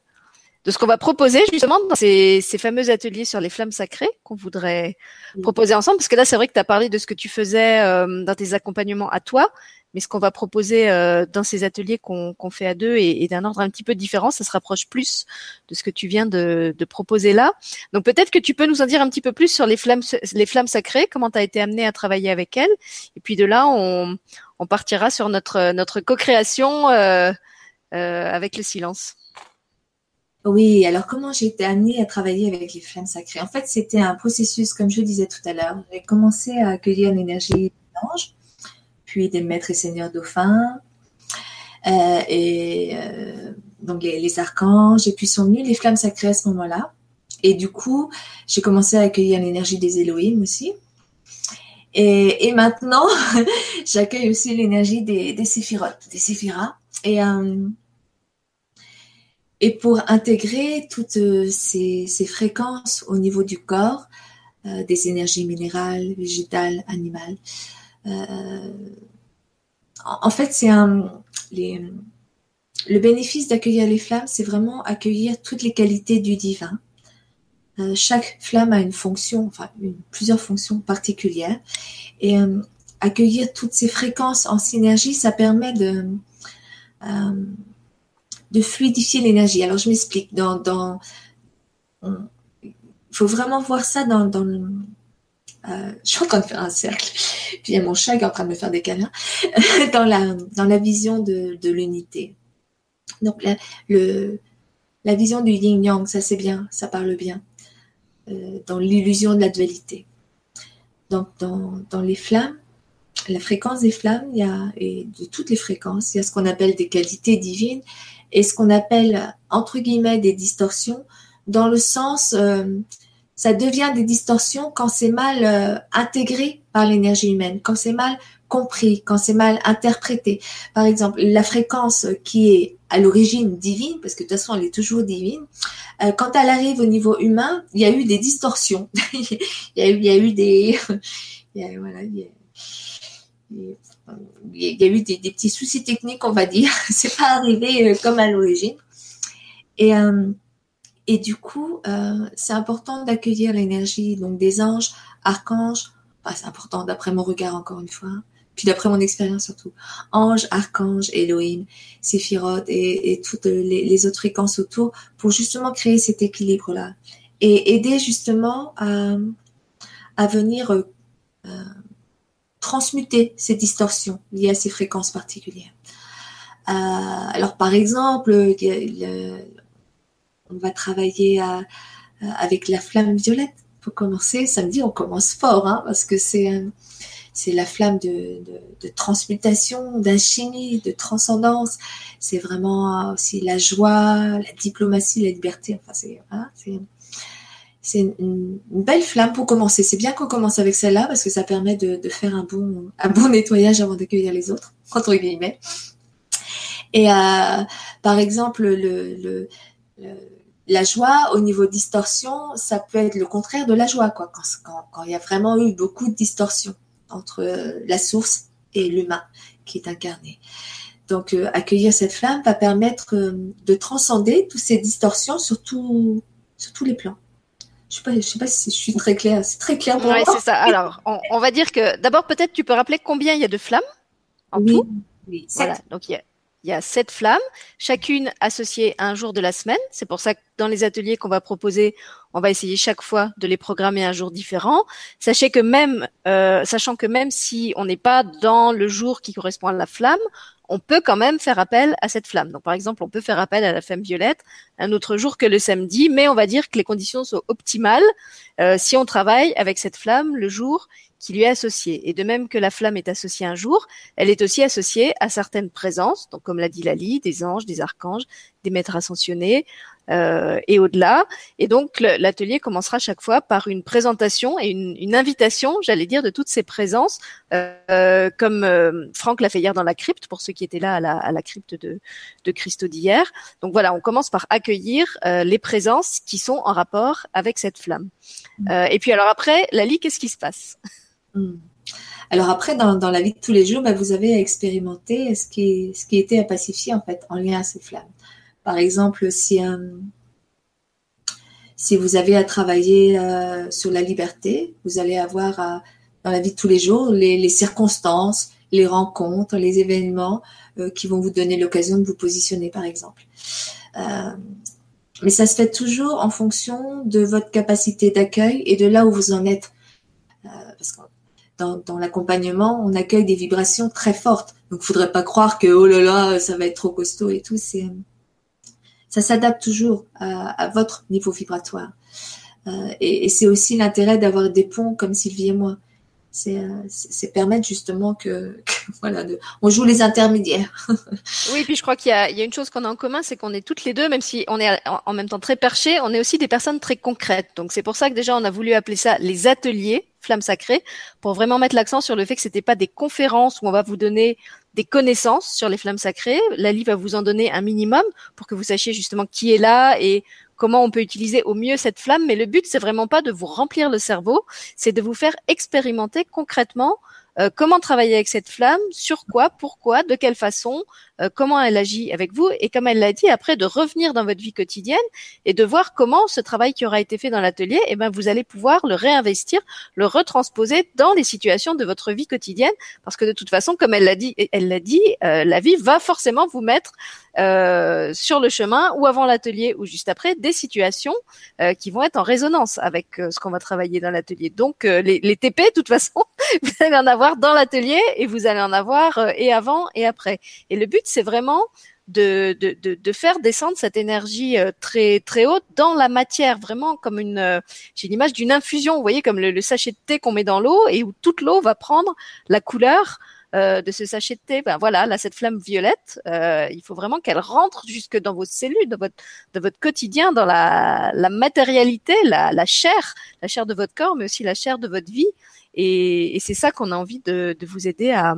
de ce qu'on va proposer justement dans ces, ces, fameux ateliers sur les flammes sacrées qu'on voudrait proposer ensemble. Parce que là, c'est vrai que tu as parlé de ce que tu faisais euh, dans tes accompagnements à toi, mais ce qu'on va proposer euh, dans ces ateliers qu'on fait à deux est, d'un ordre un petit peu différent. Ça se rapproche plus de ce que tu viens de, de proposer là. Donc peut-être que tu peux nous en dire un petit peu plus sur les flammes, les flammes sacrées, comment tu as été amené à travailler avec elles. Et puis de là, on, on partira sur notre, notre co-création euh, avec le silence. Oui, alors comment j'ai été amenée à travailler avec les flammes sacrées? En fait, c'était un processus, comme je disais tout à l'heure. J'ai commencé à accueillir l'énergie des anges, puis des maîtres et seigneurs dauphins, euh, et euh, donc les, archanges, et puis sont venues les flammes sacrées à ce moment-là. Et du coup, j'ai commencé à accueillir l'énergie des Elohim aussi. Et, maintenant, j'accueille aussi l'énergie des, des séphirotes, des séphiras. Et euh, et pour intégrer toutes euh, ces, fréquences au niveau du corps, des énergies minérales, végétales, animales, en fait, c'est un. le bénéfice d'accueillir les flammes, c'est vraiment accueillir toutes les qualités du divin. chaque flamme a une fonction, enfin plusieurs fonctions particulières, et accueillir toutes ces fréquences en synergie, ça permet de fluidifier l'énergie. Alors je m'explique. Il faut vraiment voir ça dans, dans. Euh, je suis en train de faire un cercle, puis il y a mon chat qui est en train de me faire des câlins, dans, la, dans la vision de, de l'unité. Donc la, le, la vision du yin-yang, ça c'est bien, ça parle bien, euh, dans l'illusion de la dualité. Donc dans, dans les flammes, la fréquence des flammes, il y a, et de toutes les fréquences, il y a ce qu'on appelle des qualités divines et ce qu'on appelle entre guillemets des distorsions dans le sens euh, ça devient des distorsions quand c'est mal euh, intégré par l'énergie humaine, quand c'est mal compris, quand c'est mal interprété. Par exemple, la fréquence qui est à l'origine divine, parce que de toute façon elle est toujours divine, euh, quand elle arrive au niveau humain, il y a eu des distorsions. il, y a eu, il y a eu des... il y a, voilà, il y a, eu des, petits soucis techniques, on va dire. C'est pas arrivé euh, comme à l'origine. Et, euh, et du coup, euh, c'est important d'accueillir l'énergie donc des anges, archanges. c'est important d'après mon regard encore une fois, puis d'après mon expérience surtout. Anges, archanges, Elohim, Séphiroth et, toutes les, autres fréquences autour pour justement créer cet équilibre-là et aider justement à, venir transmuter ces distorsions liées à ces fréquences particulières. Euh, alors par exemple, on va travailler euh, avec la flamme violette. Pour commencer, samedi, on commence fort, hein, parce que c'est c'est la flamme de, transmutation, d'inchimie, de transcendance. C'est vraiment aussi la joie, la diplomatie, la liberté. C'est c'est une, belle flamme pour commencer. C'est bien qu'on commence avec celle-là parce que ça permet de, faire un bon, nettoyage avant d'accueillir les autres, entre guillemets. Et euh, par exemple, le, la joie au niveau distorsion, ça peut être le contraire de la joie, quoi. Quand, quand, il y a vraiment eu beaucoup de distorsion entre la source et l'humain qui est incarné. Donc, euh, accueillir cette flamme va permettre euh, de transcender toutes ces distorsions sur, sur tous les plans. Je ne sais, pas si je suis très claire. C'est très clair pour ouais, c'est ça. Alors, on, va dire que d'abord, peut-être tu peux rappeler combien il y a de flammes en tout? Oui, voilà. Donc, il y a, sept flammes, chacune associée à un jour de la semaine. C'est pour ça que dans les ateliers qu'on va proposer, on va essayer chaque fois de les programmer un jour différent. Sachez que même, euh, sachant que même si on n'est pas dans le jour qui correspond à la flamme, on peut quand même faire appel à cette flamme. Donc, par exemple, on peut faire appel à la flamme violette un autre jour que le samedi, mais on va dire que les conditions sont optimales euh, si on travaille avec cette flamme le jour qui lui est associé. Et de même que la flamme est associée un jour, elle est aussi associée à certaines présences, donc comme l'a dit Lali, des anges, des archanges, des maîtres ascensionnés, euh, et au-delà. Et donc l'atelier commencera chaque fois par une présentation et une, une invitation, j'allais dire, de toutes ces présences, euh, comme euh, Franck l'a fait hier dans la crypte, pour ceux qui étaient là à la, à la crypte de, de Christo d'hier. Donc voilà, on commence par accueillir les présences qui sont en rapport avec cette flamme. Mmh. Euh, et puis alors après, Lali, qu'est-ce qui se passe? Mmh. Alors après, dans, dans, la vie de tous les jours, bah, vous avez expérimenté ce qui, ce qui était à pacifier en fait en lien à ces flammes. Par exemple, si, euh, si vous avez à travailler euh, sur la liberté, vous allez avoir euh, dans la vie de tous les jours les, les circonstances, les rencontres, les événements euh, qui vont vous donner l'occasion de vous positionner, par exemple. Mais ça se fait toujours en fonction de votre capacité d'accueil et de là où vous en êtes. parce que dans, dans l'accompagnement, on accueille des vibrations très fortes. Donc, il faudrait pas croire que oh là là, ça va être trop costaud et tout. C'est ça s'adapte toujours à, votre niveau vibratoire. Euh, et, c'est aussi l'intérêt d'avoir des ponts comme Sylvie et moi. C'est euh, permettre justement que, voilà, on joue les intermédiaires. oui, puis je crois qu'il y, a une chose qu'on a en commun, c'est qu'on est toutes les deux, même si on est en même temps très perchés, on est aussi des personnes très concrètes. Donc c'est pour ça que déjà on a voulu appeler ça les ateliers flammes sacrées, pour vraiment mettre l'accent sur le fait que c'était pas des conférences où on va vous donner des connaissances sur les flammes sacrées. Lali va vous en donner un minimum pour que vous sachiez justement qui est là et comment on peut utiliser au mieux cette flamme. Mais le but, c'est vraiment pas de vous remplir le cerveau, c'est de vous faire expérimenter concrètement euh, comment travailler avec cette flamme, sur quoi, pourquoi, de quelle façon, euh, comment elle agit avec vous et comme elle l'a dit, après de revenir dans votre vie quotidienne et de voir comment ce travail qui aura été fait dans l'atelier, eh ben vous allez pouvoir le réinvestir, le retransposer dans les situations de votre vie quotidienne, parce que de toute façon, comme elle l'a dit, elle l'a dit, euh, la vie va forcément vous mettre euh, sur le chemin ou avant l'atelier ou juste après des situations euh, qui vont être en résonance avec euh, ce qu'on va travailler dans l'atelier. Donc les, les, TP, de toute façon, vous allez en avoir dans l'atelier et vous allez en avoir et avant et après. Et le but, c'est vraiment de, de, de, de, faire descendre cette énergie très très haute dans la matière, vraiment comme une, j'ai l'image d'une infusion, vous voyez, comme le, le sachet de thé qu'on met dans l'eau et où toute l'eau va prendre la couleur euh, de ce sachet de thé, ben voilà, là cette flamme violette, euh, il faut vraiment qu'elle rentre jusque dans vos cellules, dans votre, dans votre quotidien, dans la, la matérialité, la, la chair, la chair de votre corps, mais aussi la chair de votre vie. Et, et c'est ça qu'on a envie de, de vous aider à,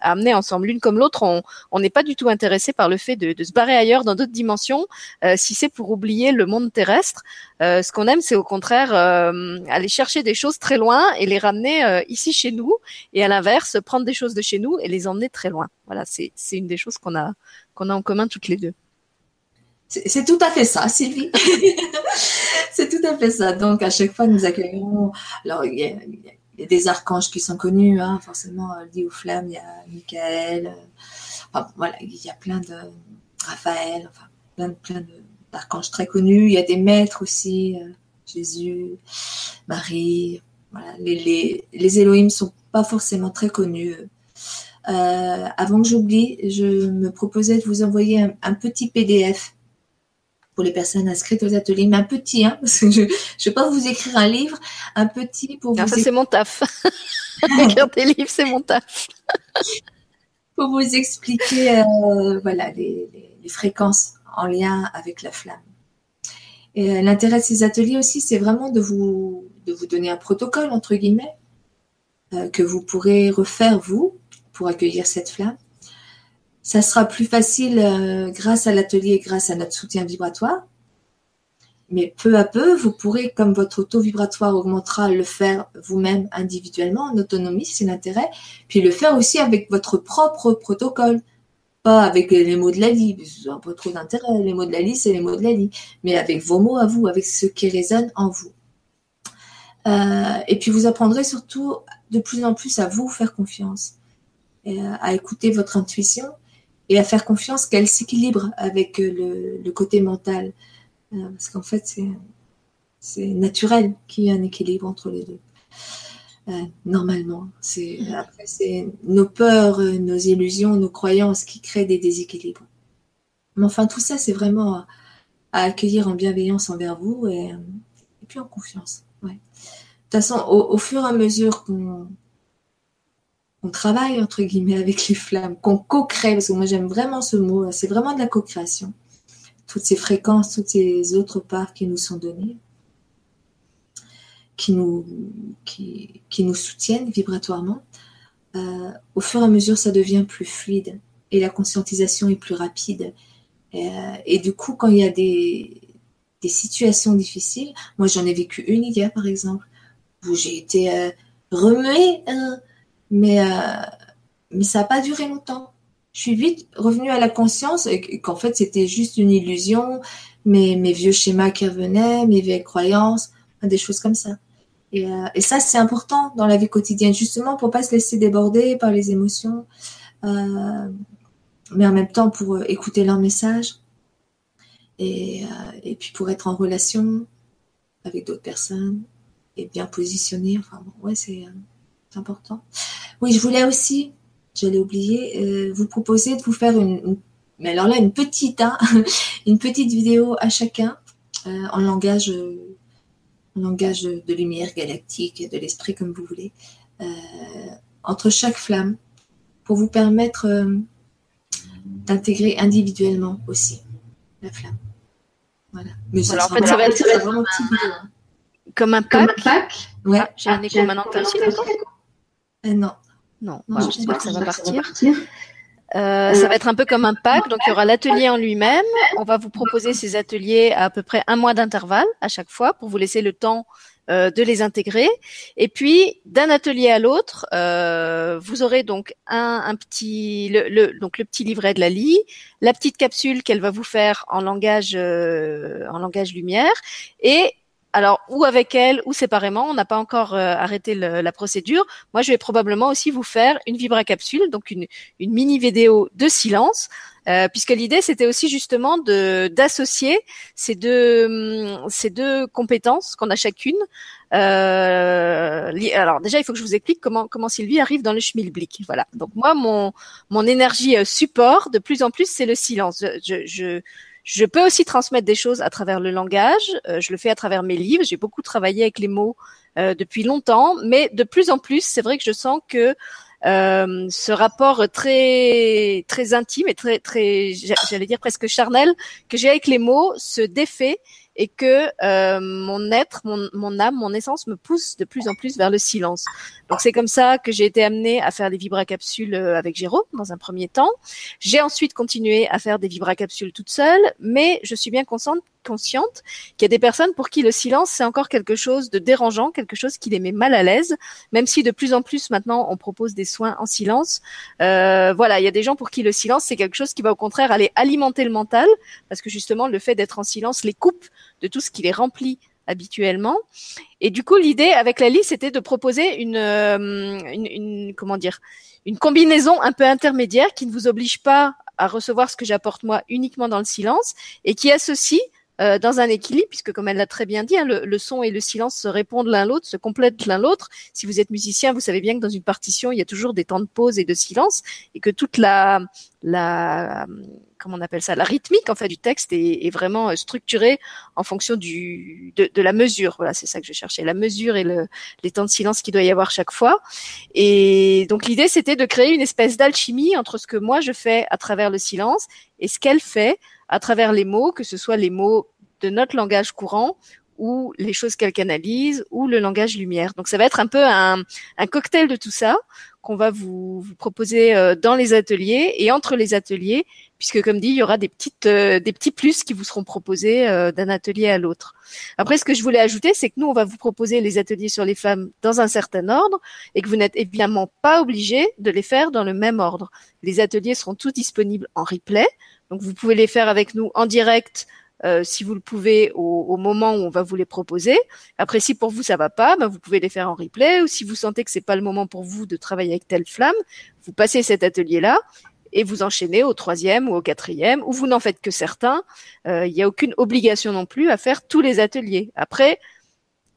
à, amener ensemble. L'une comme l'autre, on n'est pas du tout intéressé par le fait de, de se barrer ailleurs dans d'autres dimensions, euh, si c'est pour oublier le monde terrestre. Euh, ce qu'on aime, c'est au contraire euh, aller chercher des choses très loin et les ramener euh, ici chez nous, et à l'inverse, prendre des choses de chez nous et les emmener très loin. Voilà, c'est une des choses qu'on a qu'on a en commun toutes les deux. C'est tout à fait ça, Sylvie. c'est tout à fait ça. Donc, à chaque fois, nous accueillons. Alors, il y a, il y a des archanges qui sont connus, hein, forcément, dit aux flammes, il y a Michael, euh, enfin, voilà, il y a plein de Raphaël, plein, plein d'archanges très connus. Il y a des maîtres aussi, euh, Jésus, Marie. Les, les, les Elohim sont pas forcément très connus. Euh, avant que j'oublie, je me proposais de vous envoyer un petit PDF pour les personnes inscrites aux ateliers, mais un petit, hein, parce que je ne vais pas vous écrire un livre, un petit pour vous. ça, c'est mon taf. écrire des livres, c'est mon taf. pour vous expliquer euh, voilà, les, les, fréquences en lien avec la flamme. Et euh, l'intérêt de ces ateliers aussi, c'est vraiment de vous, de vous donner un protocole, entre guillemets, euh, que vous pourrez refaire, vous, pour accueillir cette flamme ça sera plus facile euh, grâce à l'atelier, grâce à notre soutien vibratoire. Mais peu à peu, vous pourrez, comme votre taux vibratoire augmentera, le faire vous-même individuellement, en autonomie, c'est l'intérêt. Puis le faire aussi avec votre propre protocole. Pas avec les mots de la vie, ça n'a pas trop d'intérêt. Les mots de la vie, c'est les mots de la vie. Mais avec vos mots à vous, avec ce qui résonne en vous. Euh, et puis vous apprendrez surtout de plus en plus à vous faire confiance, et à écouter votre intuition et à faire confiance qu'elle s'équilibre avec euh, le, côté mental. Euh, parce qu'en fait, c'est naturel qu'il y ait un équilibre entre les deux. Euh, normalement, c'est après c'est nos peurs, nos illusions, nos croyances qui créent des déséquilibres. Mais enfin, tout ça, c'est vraiment à, accueillir en bienveillance envers vous et, puis en confiance. Ouais. De toute façon, au, au fur et à mesure qu'on on travaille entre guillemets avec les flammes, qu'on co-crée, parce que moi j'aime vraiment ce mot, c'est vraiment de la co-création. toutes ces fréquences, toutes ces autres parts qui nous sont données, qui nous, qui, qui nous soutiennent vibratoirement, euh, au fur et à mesure, ça devient plus fluide et la conscientisation est plus rapide. Et, euh, et du coup, quand il y a des, des situations difficiles, moi j'en ai vécu une hier par exemple, où j'ai été euh, remuée, hein, mais, euh, mais ça n'a pas duré longtemps. Je suis vite revenue à la conscience qu'en fait c'était juste une illusion, mes, mes vieux schémas qui revenaient, mes vieilles croyances, des choses comme ça. Et, euh, et ça, c'est important dans la vie quotidienne, justement pour pas se laisser déborder par les émotions, euh, mais en même temps pour écouter leur message et, et puis pour être en relation avec d'autres personnes et bien positionné. Enfin bon, ouais, c'est euh, important. Oui, je voulais aussi, j'allais oublier, euh, vous proposer de vous faire une, une, mais alors là une petite, hein, une petite vidéo à chacun euh, en langage langage de, de, lumière galactique, de l'esprit comme vous voulez, euh, entre chaque flamme, pour vous permettre euh, d'intégrer individuellement aussi la flamme. Voilà. Mais ça, Alors, en fait, ça va être, ça va être vraiment petit hein. comme un pack. Comme un pack. Ouais. Ah, J'ai un écho maintenant. Euh, Non. Non, non j'espère que ça va partir. Euh, ça va être un peu comme un pack, donc il y aura l'atelier en lui-même. On va vous proposer ces ateliers à, à peu près un mois d'intervalle à chaque fois pour vous laisser le temps euh, de les intégrer. Et puis d'un atelier à l'autre, euh, vous aurez donc un, un petit le, le, donc le petit livret de la lie, la petite capsule qu'elle va vous faire en langage euh, en langage lumière et alors, ou avec elle, ou séparément, on n'a pas encore euh, arrêté le, la procédure. Moi, je vais probablement aussi vous faire une vibra-capsule, donc une, une mini vidéo de silence, euh, puisque l'idée, c'était aussi justement de d'associer ces deux ces deux compétences qu'on a chacune. Euh, alors déjà, il faut que je vous explique comment comment Sylvie arrive dans le schmilblick. Voilà. Donc moi, mon mon énergie euh, support, de plus en plus, c'est le silence. je, je je peux aussi transmettre des choses à travers le langage. Euh, je le fais à travers mes livres. J'ai beaucoup travaillé avec les mots euh, depuis longtemps, mais de plus en plus, c'est vrai que je sens que euh, ce rapport très très intime et très très j'allais dire presque charnel que j'ai avec les mots se défait et que euh, mon être, mon, mon, âme, mon essence me pousse de plus en plus vers le silence. Donc c'est comme ça que j'ai été amenée à faire des vibracapsules euh, avec Jérôme dans un premier temps. J'ai ensuite continué à faire des vibracapsules toute seule, mais je suis bien consciente consciente qu'il y a des personnes pour qui le silence c'est encore quelque chose de dérangeant, quelque chose qui les met mal à l'aise, même si de plus en plus maintenant on propose des soins en silence. Euh, voilà, il y a des gens pour qui le silence c'est quelque chose qui va au contraire aller alimenter le mental, parce que justement le fait d'être en silence les coupe de tout ce qui les remplit habituellement. Et du coup, l'idée avec la liste, c'était de proposer une, euh, une, une, comment dire, une combinaison un peu intermédiaire qui ne vous oblige pas à recevoir ce que j'apporte moi uniquement dans le silence et qui associe euh, dans un équilibre, puisque comme elle l'a très bien dit, hein, le, le, son et le silence se répondent l'un l'autre, se complètent l'un l'autre. Si vous êtes musicien, vous savez bien que dans une partition, il y a toujours des temps de pause et de silence, et que toute la, la comment on appelle ça, la rythmique en fait du texte est, vraiment euh, structurée en fonction du de, de la mesure. Voilà, c'est ça que je cherchais, la mesure et le, les temps de silence qu'il doit y avoir chaque fois. Et donc l'idée, c'était de créer une espèce d'alchimie entre ce que moi je fais à travers le silence et ce qu'elle fait à travers les mots, que ce soit les mots de notre langage courant ou les choses qu'elle canalise ou le langage lumière. Donc ça va être un peu un, un cocktail de tout ça qu'on va vous, vous proposer euh, dans les ateliers et entre les ateliers, puisque comme dit, il y aura des petites euh, des petits plus qui vous seront proposés euh, d'un atelier à l'autre. Après, ce que je voulais ajouter, c'est que nous, on va vous proposer les ateliers sur les femmes dans un certain ordre et que vous n'êtes évidemment pas obligé de les faire dans le même ordre. Les ateliers seront tous disponibles en replay. Donc vous pouvez les faire avec nous en direct euh, si vous le pouvez au, moment où on va vous les proposer. Après, si pour vous ça va pas, ben, vous pouvez les faire en replay. Ou si vous sentez que c'est pas le moment pour vous de travailler avec telle flamme, vous passez cet atelier-là et vous enchaînez au troisième ou au quatrième, ou vous n'en faites que certains. Euh, il n'y a aucune obligation non plus à faire tous les ateliers. Après,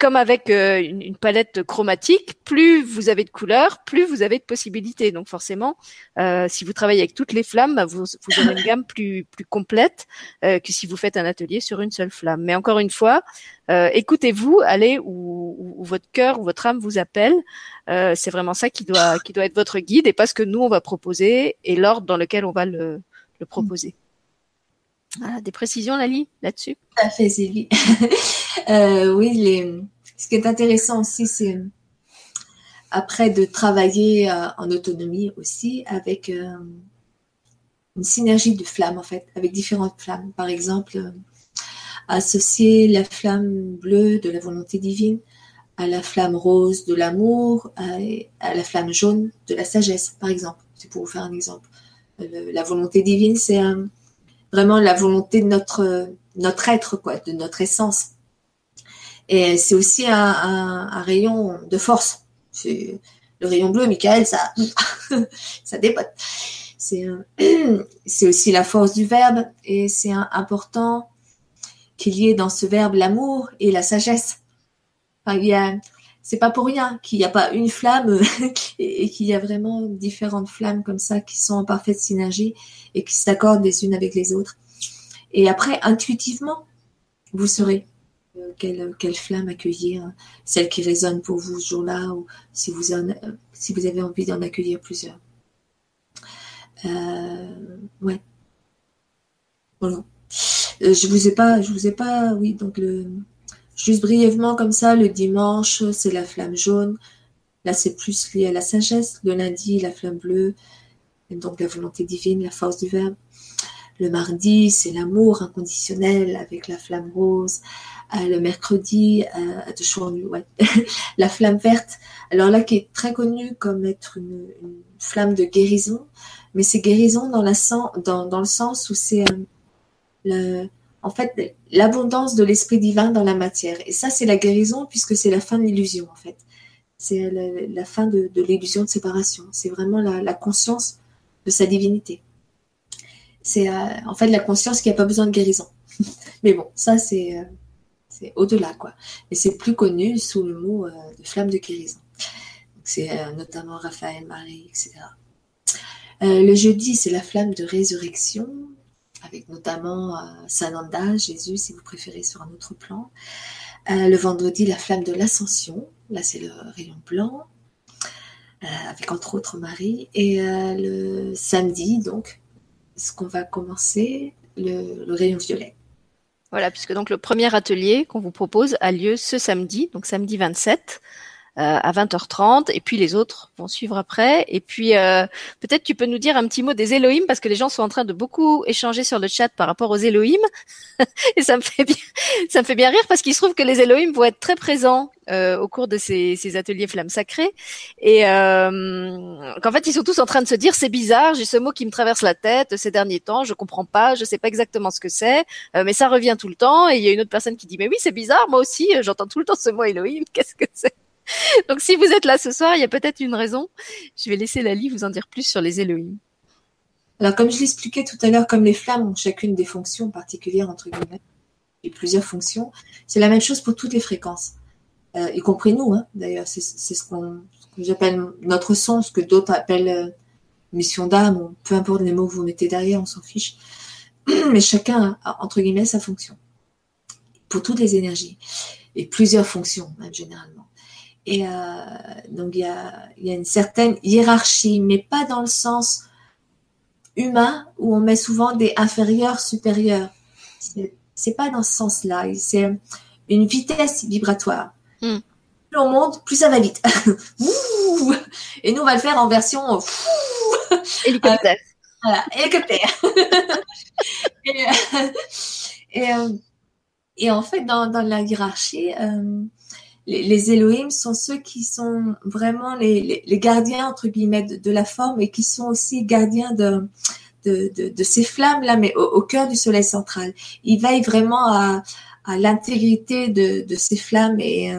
comme avec euh, une, une, palette chromatique, plus vous avez de couleurs, plus vous avez de possibilités. Donc forcément, euh, si vous travaillez avec toutes les flammes, bah, vous, vous aurez une gamme plus, plus complète euh, que si vous faites un atelier sur une seule flamme. Mais encore une fois, euh, écoutez-vous, allez où, où, votre cœur ou votre âme vous appelle. Euh, c'est vraiment ça qui doit, qui doit être votre guide et pas ce que nous on va proposer et l'ordre dans lequel on va le, le proposer. Des précisions, Lali, là-dessus? Tout à fait, euh, oui, ce qui est intéressant aussi, c'est après de travailler euh, en autonomie aussi avec euh, une synergie de flammes, en fait, avec différentes flammes. Par exemple, associer la flamme bleue de la volonté divine à la flamme rose de l'amour, à, à, la flamme jaune de la sagesse, par exemple. C'est pour vous faire un exemple. Le, la volonté divine, c'est un vraiment la volonté de notre, notre être, quoi, de notre essence. Et c'est aussi un, rayon de force. Le rayon bleu, Michael, ça, ça dépote. C'est, c'est aussi la force du verbe et c'est important qu'il y ait dans ce verbe l'amour et la sagesse. Enfin, il y a, c'est pas pour rien qu'il n'y a pas une flamme et qu'il y a vraiment différentes flammes comme ça qui sont en parfaite synergie et qui s'accordent les unes avec les autres. Et après, intuitivement, vous saurez quelle, quelle flamme accueillir, celle qui résonne pour vous ce jour-là, ou si vous, en, si vous avez envie d'en accueillir plusieurs. Euh, ouais. Voilà. Je vous ai pas, je vous ai pas, oui, donc le, Juste brièvement comme ça, le dimanche, c'est la flamme jaune. Là, c'est plus lié à la sagesse. Le lundi, la flamme bleue. Donc la volonté divine, la force du verbe. Le mardi, c'est l'amour inconditionnel avec la flamme rose. Euh, le mercredi, euh, ouais. la flamme verte. Alors là, qui est très connue comme être une, flamme de guérison. Mais c'est guérison dans, la dans, dans le sens où c'est euh, en fait l'abondance de l'esprit divin dans la matière. Et ça, c'est la guérison puisque c'est la fin de l'illusion, en fait. C'est la, fin de, l'illusion de séparation. C'est vraiment la, conscience de sa divinité. C'est euh, en fait la conscience qui n'a pas besoin de guérison. Mais bon, ça, c'est euh, c'est au-delà, quoi. Et c'est plus connu sous le mot euh, de flamme de guérison. C'est notamment Raphaël, Marie, etc. Le jeudi, c'est la flamme de résurrection avec notamment euh, Sananda, Jésus, si vous préférez, sur un autre plan. Euh, le vendredi, la flamme de l'ascension, là c'est le rayon blanc, euh, avec entre autres Marie. Et le samedi, donc, ce qu'on va commencer, le, rayon violet. Voilà, puisque donc le premier atelier qu'on vous propose a lieu ce samedi, donc samedi 27 euh, à 20h30 et puis les autres vont suivre après. Et puis euh, peut-être tu peux nous dire un petit mot des Elohim parce que les gens sont en train de beaucoup échanger sur le chat par rapport aux Elohim. Et ça me fait bien ça me fait bien rire parce qu'il se trouve que les Elohim vont être très présents euh, au cours de ces, ces, ateliers flammes sacrées. Et euh, qu'en fait ils sont tous en train de se dire c'est bizarre j'ai ce mot qui me traverse la tête ces derniers temps je comprends pas je sais pas exactement ce que c'est euh, mais ça revient tout le temps. Et il y a une autre personne qui dit mais oui c'est bizarre moi aussi j'entends tout le temps ce mot Elohim qu'est-ce que c'est? Donc si vous êtes là ce soir, il y a peut-être une raison. Je vais laisser Lali vous en dire plus sur les Elohim. Alors comme je l'expliquais tout à l'heure, comme les flammes ont chacune des fonctions particulières entre guillemets et plusieurs fonctions, c'est la même chose pour toutes les fréquences, euh, y compris nous. Hein, D'ailleurs, c'est ce qu'on qu j'appelle notre son, ce que d'autres appellent euh, mission d'âme, peu importe les mots que vous mettez derrière, on s'en fiche. Mais chacun a entre guillemets sa fonction pour toutes les énergies et plusieurs fonctions même généralement. Et euh, donc, il y a, y a, une certaine hiérarchie, mais pas dans le sens humain où on met souvent des inférieurs, supérieurs. C'est pas dans ce sens-là. C'est une vitesse vibratoire. Mm. Plus on monte, plus ça va vite. et nous, on va le faire en version hélicoptère. Euh, voilà, hélicoptère. et, euh, et, euh, et, en fait, dans, dans la hiérarchie, euh, les, les, Elohim sont ceux qui sont vraiment les, les, les gardiens entre guillemets de, la forme et qui sont aussi gardiens de de, de, de ces flammes là, mais au, au, cœur du Soleil central. Ils veillent vraiment à, à l'intégrité de, ces flammes et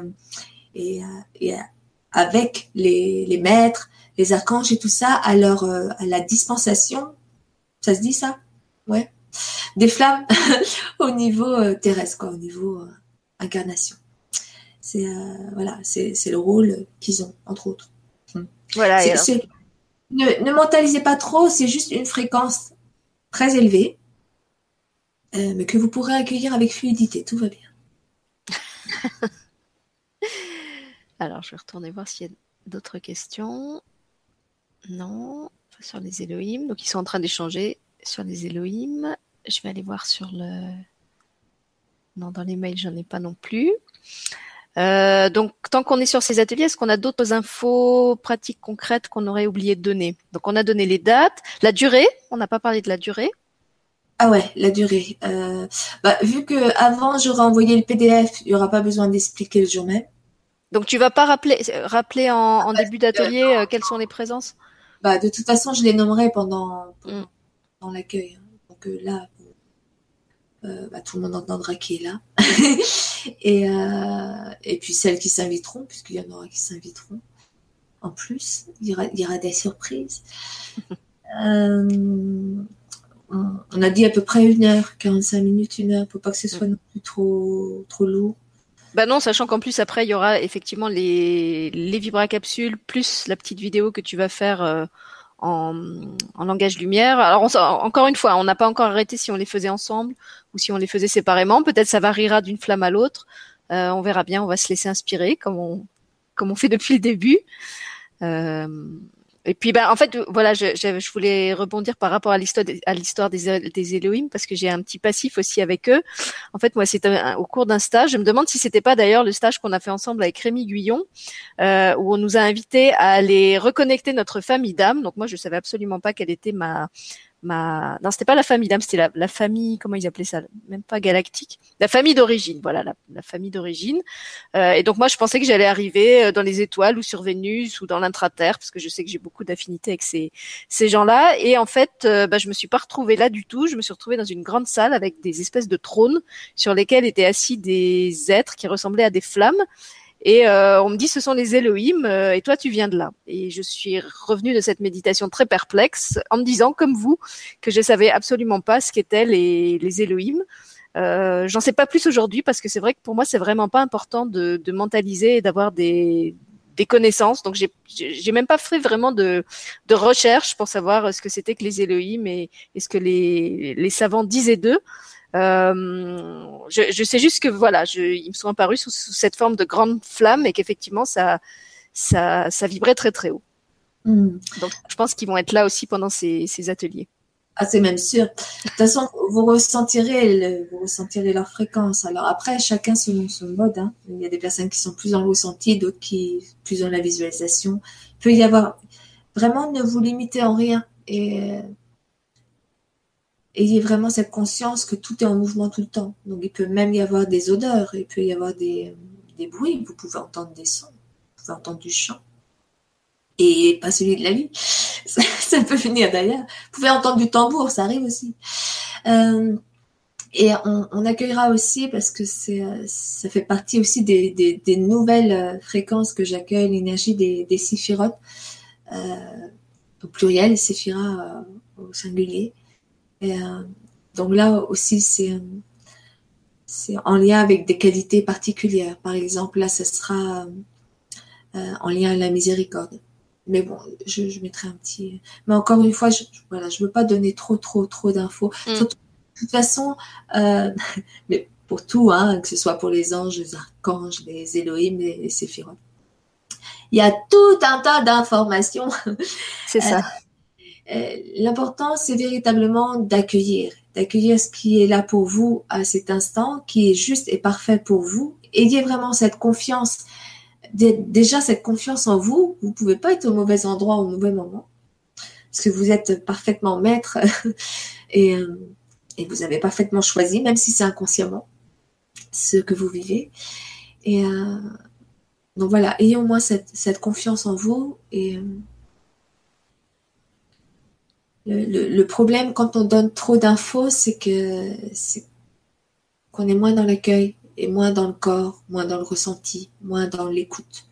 et, et avec les, les maîtres, les archanges et tout ça à leur à la dispensation. Ça se dit ça? Ouais. Des flammes au niveau terrestre, quoi, au niveau incarnation c'est euh, voilà, c'est le rôle qu'ils ont entre autres. Voilà. ne, ne, mentalisez pas trop, c'est juste une fréquence très élevée, euh, mais que vous pourrez accueillir avec fluidité. Tout va bien. Alors, je vais retourner voir s'il y a d'autres questions. Non, sur les Elohim. Donc, ils sont en train d'échanger sur les Elohim. je vais aller voir sur le. Non, dans les mails, j'en ai pas non plus. Euh, donc, tant qu'on est sur ces ateliers, est-ce qu'on a d'autres infos pratiques concrètes qu'on aurait oublié de donner? Donc, on a donné les dates, la durée. On n'a pas parlé de la durée. Ah ouais, la durée. Euh, bah, vu que avant j'aurais envoyé le PDF, il n'y aura pas besoin d'expliquer le jour même. Donc, tu vas pas rappeler, rappeler en, début d'atelier euh, quelles sont les présences? Bah, de toute façon, je les nommerai pendant, pendant mm. l'accueil. Hein. Donc là, euh, bah, tout le monde entendra qui est là. et, euh, et puis celles qui s'inviteront, puisqu'il y en aura qui s'inviteront. En plus, il y aura, il y aura des surprises. euh, on a dit à peu près une heure, 45 minutes, une heure, pour pas que ce soit non plus trop, trop lourd. Bah non, sachant qu'en plus après il y aura effectivement les les vibracapsules plus la petite vidéo que tu vas faire en, en, langage lumière. Alors encore une fois, on n'a pas encore arrêté si on les faisait ensemble ou si on les faisait séparément. Peut-être ça variera d'une flamme à l'autre. Euh, on verra bien. On va se laisser inspirer comme on comme on fait depuis le début. Euh, et puis, ben, en fait, voilà, je, je, voulais rebondir par rapport à l'histoire des, à l'histoire des, des Elohim parce que j'ai un petit passif aussi avec eux. En fait, moi, c'était au cours d'un stage. Je me demande si c'était pas d'ailleurs le stage qu'on a fait ensemble avec Rémi Guyon, euh, où on nous a invités à aller reconnecter notre famille d'âme. Donc moi, je savais absolument pas quelle était ma ma non c'était pas la famille d'âme c'était la, la, famille comment ils appelaient ça? Même pas galactique. La famille d'origine voilà la, la famille d'origine. Euh, et donc moi je pensais que j'allais arriver euh, dans les étoiles ou sur Vénus ou dans l'intraterre parce que je sais que j'ai beaucoup d'affinités avec ces ces gens là et en fait euh, bah, je me suis pas retrouvée là du tout. Je me suis retrouvée dans une grande salle avec des espèces de trônes sur lesquels étaient assis des êtres qui ressemblaient à des flammes et euh, on me dit ce sont les Elohim euh, et toi tu viens de là. Et je suis revenue de cette méditation très perplexe en me disant comme vous que je savais absolument pas ce qu'étaient les, les Elohim. Euh, J'en sais pas plus aujourd'hui parce que c'est vrai que pour moi c'est vraiment pas important de, de mentaliser et d'avoir des, des connaissances. Donc j'ai même pas fait vraiment de, de recherche pour savoir ce que c'était que les Elohim et, et ce que les, les savants disaient d'eux. Euh, je, je, sais juste que voilà, je, ils me sont apparus sous, cette forme de grande flamme et qu'effectivement ça, ça, ça vibrait très très haut. Hmm. Donc je pense qu'ils vont être là aussi pendant ces, ces ateliers. Ah, c'est même sûr. De toute façon, vous ressentirez, le, vous ressentirez leur fréquence. Alors après, chacun selon son mode. Hein. Il y a des personnes qui sont plus dans le ressenti, d'autres qui plus dans la visualisation. Il peut y avoir vraiment ne vous limitez en rien et ayez vraiment cette conscience que tout est en mouvement tout le temps. Donc il peut même y avoir des odeurs, il peut y avoir des, des bruits, vous pouvez entendre des sons, vous pouvez entendre du chant. Et pas celui de la vie, ça, peut venir d'ailleurs. Vous pouvez entendre du tambour, ça arrive aussi. Euh, et on, on, accueillera aussi, parce que c'est, ça fait partie aussi des, des, des nouvelles fréquences que j'accueille, l'énergie des, des séphirotes, euh, au pluriel, séphira euh, au singulier. Et, euh, donc là aussi, c'est c'est en lien avec des qualités particulières. Par exemple, là, ce sera euh, en lien avec la miséricorde. Mais bon, je, je, mettrai un petit. Mais encore une fois, je, voilà, je veux pas donner trop, trop, trop d'infos. Mm. De toute façon, euh, mais pour tout, hein, que ce soit pour les anges, les archanges, les Elohim, les, les séphirotes, il y a tout un tas d'informations. C'est ça. Euh, l'important, c'est véritablement d'accueillir, d'accueillir ce qui est là pour vous à cet instant, qui est juste et parfait pour vous. Ayez vraiment cette confiance, déjà cette confiance en vous. Vous pouvez pas être au mauvais endroit au mauvais moment, parce que vous êtes parfaitement maître et, euh, et vous avez parfaitement choisi, même si c'est inconsciemment, ce que vous vivez. Et euh, donc voilà, ayez au moins cette, cette confiance en vous et le, problème quand on donne trop d'infos, c'est que c'est qu'on est moins dans l'accueil et moins dans le corps, moins dans le ressenti, moins dans l'écoute.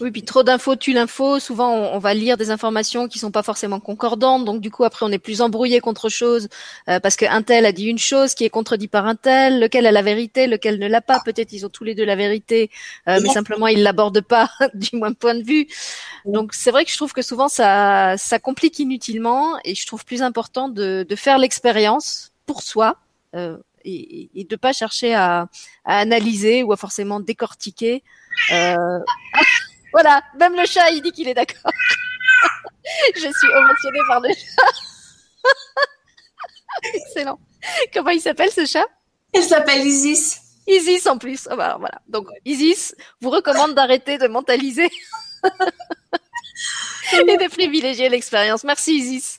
Oui, puis trop d'infos tue l'info. Souvent, on, va lire des informations qui sont pas forcément concordantes. Donc, du coup, après, on est plus embrouillé contre chose euh, parce qu'un tel a dit une chose qui est contredit par un tel, lequel a la vérité, lequel ne l'a pas? Peut-être ils ont tous les deux la vérité, euh, mais simplement ils l'abordent pas, du moins point de vue. Donc, c'est vrai que je trouve que souvent ça, ça complique inutilement, et je trouve plus important de, de faire l'expérience pour soi. Euh, et, et de pas chercher à, à, analyser ou à forcément décortiquer. Euh... Voilà, même le chat, il dit qu'il est d'accord. je suis émotionnée par le chat. Excellent. Comment il s'appelle ce chat? Elle s'appelle Isis. Isis en plus. Ah bah, voilà. Donc Isis vous recommande d'arrêter de mentaliser et de privilégier l'expérience. Merci Isis.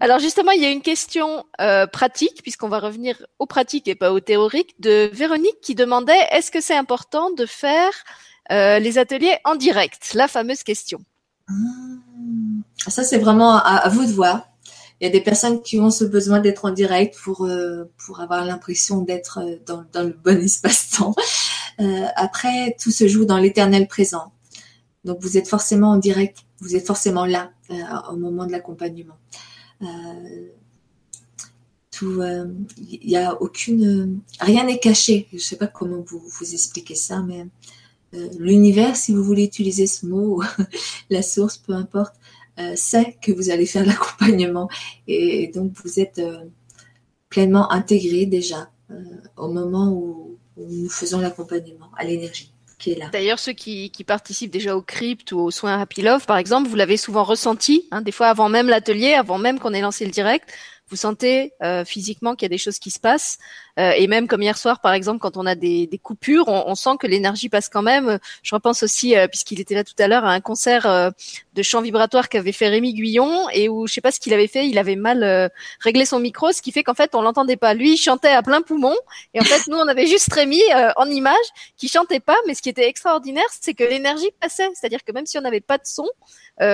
Alors justement, il y a une question euh, pratique, puisqu'on va revenir aux pratiques et pas aux théoriques, de Véronique qui demandait est-ce que c'est important de faire euh, les ateliers en direct? La fameuse question. Ah, ça, c'est vraiment à, vous de voir. Il y a des personnes qui ont ce besoin d'être en direct pour, euh, pour avoir l'impression d'être dans, dans, le bon espace-temps. après, tout se joue dans l'éternel présent. Donc, vous êtes forcément en direct, vous êtes forcément là au moment de l'accompagnement. Euh, tout, il n'y a aucune, rien n'est caché. Je ne sais pas comment vous vous expliquer ça, mais euh, l'univers, si vous voulez utiliser ce mot, la source, peu importe, euh, sait que vous allez faire l'accompagnement et, donc vous êtes pleinement intégré déjà au moment où, nous faisons l'accompagnement à l'énergie. D'ailleurs, ceux qui, qui, participent déjà au crypt ou aux soins Happy Love, par exemple, vous l'avez souvent ressenti, hein, des fois avant même l'atelier, avant même qu'on ait lancé le direct, vous sentez euh, physiquement qu'il y a des choses qui se passent. Euh, et même comme hier soir, par exemple, quand on a des, des coupures, on, on, sent que l'énergie passe quand même. Je repense aussi, euh, puisqu'il était là tout à l'heure, à un concert euh, de chant vibratoire qu'avait fait Rémi Guyon et où je sais pas ce qu'il avait fait, il avait mal euh, réglé son micro, ce qui fait qu'en fait on l'entendait pas. Lui, il chantait à plein poumon et en fait nous on avait juste Rémi en image qui chantait pas, mais ce qui était extraordinaire, c'est que l'énergie passait. C'est-à-dire que même si on n'avait pas de son,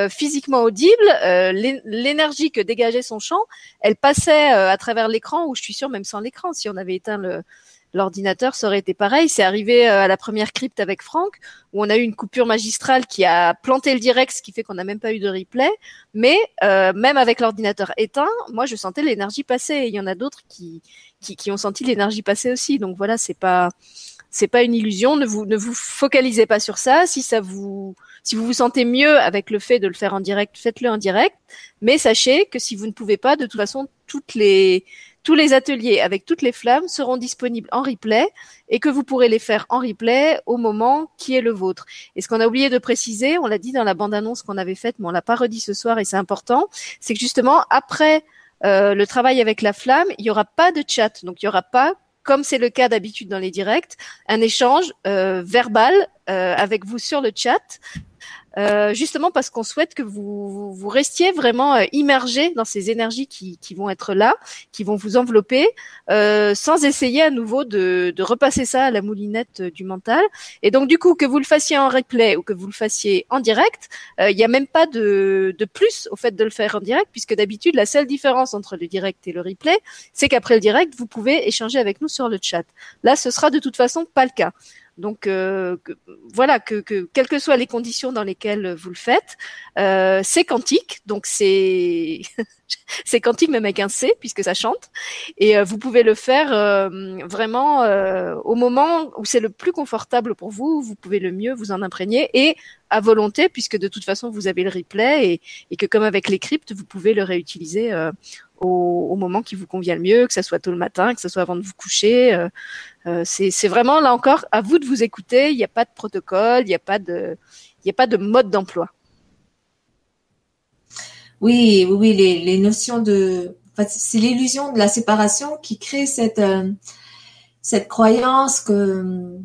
physiquement audible, l'énergie que dégageait son chant, elle passait à travers l'écran, ou je suis sûre même sans l'écran, si on avait éteint l'ordinateur, ça aurait été pareil. C'est arrivé à la première crypte avec Franck, où on a eu une coupure magistrale qui a planté le direct, ce qui fait qu'on n'a même pas eu de replay. Mais même avec l'ordinateur éteint, moi je sentais l'énergie passer. il y en a d'autres qui, qui, qui ont senti l'énergie passer aussi. Donc voilà, c'est pas pas une illusion. Ne vous ne vous focalisez pas sur ça. Si ça vous si vous vous sentez mieux avec le fait de le faire en direct, faites-le en direct. Mais sachez que si vous ne pouvez pas, de toute façon, toutes les, tous les ateliers avec toutes les flammes seront disponibles en replay et que vous pourrez les faire en replay au moment qui est le vôtre. Et ce qu'on a oublié de préciser, on l'a dit dans la bande-annonce qu'on avait faite, mais on l'a pas redit ce soir et c'est important, c'est que justement après euh, le travail avec la flamme, il y aura pas de chat, donc il y aura pas comme c'est le cas d'habitude dans les directs, un échange euh, verbal euh, avec vous sur le chat euh, justement parce qu'on souhaite que vous, vous restiez vraiment euh, immergé dans ces énergies qui, qui, vont être là, qui vont vous envelopper, euh, sans essayer à nouveau de, de, repasser ça à la moulinette du mental. Et donc du coup, que vous le fassiez en replay ou que vous le fassiez en direct, il n'y a même pas de, de plus au fait de le faire en direct, puisque d'habitude, la seule différence entre le direct et le replay, c'est qu'après le direct, vous pouvez échanger avec nous sur le chat. Là, ce sera de toute façon pas le cas. Donc euh, voilà, que, que, quelles que soient les conditions dans lesquelles vous le faites, euh, c'est quantique, donc c'est c'est quantique même avec un C puisque ça chante, et euh, vous pouvez le faire euh, vraiment euh, au moment où c'est le plus confortable pour vous, vous pouvez le mieux vous en imprégner et à volonté puisque de toute façon vous avez le replay et, et que comme avec les cryptes vous pouvez le réutiliser au, moment qui vous convient le mieux, que ce soit tôt le matin, que ce soit avant de vous coucher. Euh, euh, c'est vraiment là encore à vous de vous écouter. Il n'y a pas de protocole, il n'y a pas de, mode d'emploi. Oui, oui, les, notions de, c'est l'illusion de la séparation qui crée cette euh, cette croyance que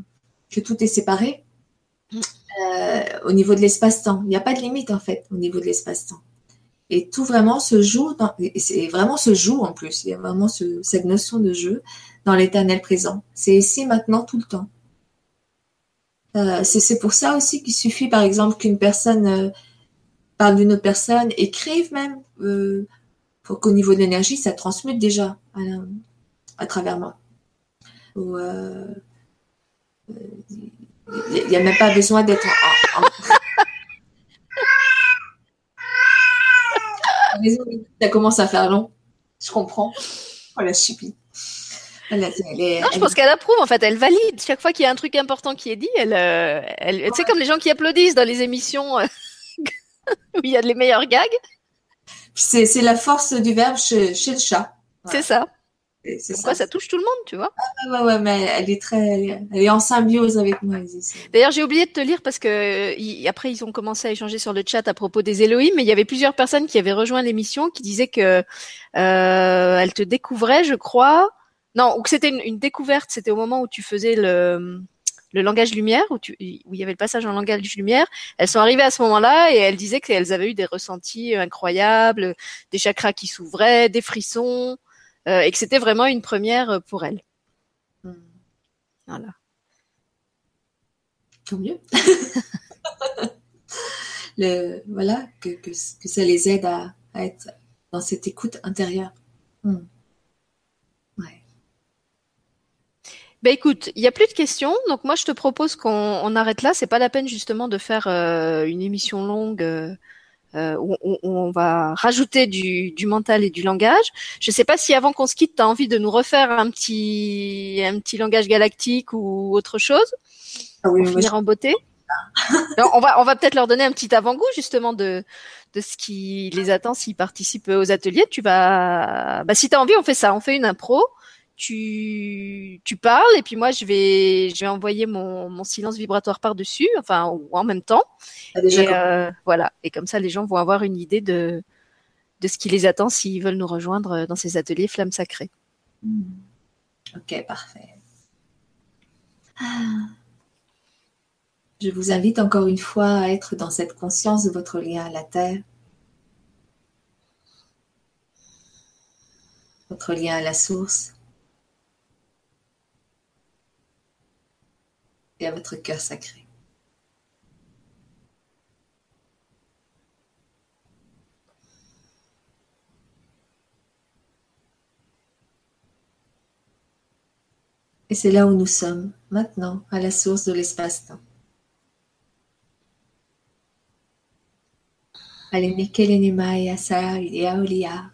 que tout est séparé mm. au niveau de l'espace-temps. Il n'y a pas de limite en fait au niveau de l'espace-temps. Et tout vraiment se joue, et vraiment se joue en plus. Il y a vraiment ce, cette notion de jeu dans l'éternel présent. C'est ici, maintenant, tout le temps. Euh, c'est pour ça aussi qu'il suffit, par exemple, qu'une personne euh, parle d'une autre personne, écrive même, euh, pour qu'au niveau de l'énergie, ça transmute déjà à, travers moi. Il n'y a même pas besoin d'être ça commence à faire long. Je comprends. Oh la chipie. Je pense qu'elle approuve en fait, elle valide. Chaque fois qu'il y a un truc important qui est dit, elle, euh, elle, c'est comme les gens qui applaudissent dans les émissions euh, où il y a les meilleurs gags. C'est, la force du verbe chez, le chat. C'est ça. C'est ça. ça touche tout le monde, tu vois. Ah, ouais, ouais, mais elle est très, elle est en symbiose avec moi. D'ailleurs, j'ai oublié de te lire parce que après ils ont commencé à échanger sur le chat à propos des Elohim, mais il y avait plusieurs personnes qui avaient rejoint l'émission qui disaient que euh, elle te découvrait, je crois. Non, ou que c'était une, une, découverte. C'était au moment où tu faisais le le langage lumière, où, tu, où il y avait le passage en langage lumière, elles sont arrivées à ce moment-là et elles disaient qu'elles avaient eu des ressentis incroyables, des chakras qui s'ouvraient, des frissons, euh, et que c'était vraiment une première pour elles. Hmm. Voilà. Tant mieux. le, voilà, que, que, que, ça les aide à, à, être dans cette écoute intérieure. Hmm. Ben écoute, il y a plus de questions, donc moi je te propose qu'on arrête là. C'est pas la peine justement de faire euh, une émission longue euh, euh, où, on va rajouter du, du, mental et du langage. Je sais pas si avant qu'on se quitte, tu as envie de nous refaire un petit un petit langage galactique ou autre chose ah oui, pour finir en beauté. on va on va peut-être leur donner un petit avant-goût justement de de ce qui les attend s'ils participent aux ateliers. Tu vas, bah si t'as envie, on fait ça. On fait une impro tu, tu parles et puis moi je vais je vais envoyer mon, mon silence vibratoire par dessus enfin ou en même temps. Ah, et euh, voilà. Et comme ça les gens vont avoir une idée de de ce qui les attend s'ils veulent nous rejoindre dans ces ateliers flammes sacrées hmm. ok parfait. Ah. je vous invite encore une fois à être dans cette conscience de votre lien à la terre. Votre lien à la source et à votre cœur sacré. Et c'est là où nous sommes, maintenant, à la source de l'espace-temps. Yaolia.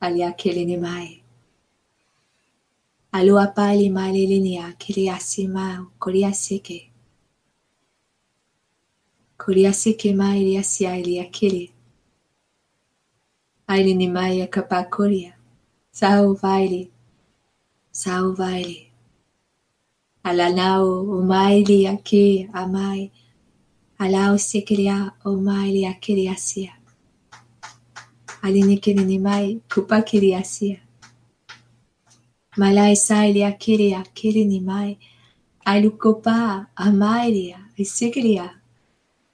Alia kelenimai. Aloapa Limalilinia Kiriasima Koriaseke Koriaseke Ma Iriasia Iliakiri Ailinimaya Kapakoria Sao Vaili. Sao Vaili. Alanao Umaili Aki Amai Alao Sekiria Umaili Akiriasia Alinikirinimai Kupakiriasia Malaysalia kiria kirinimai. Ailucopa, amairia, isigria,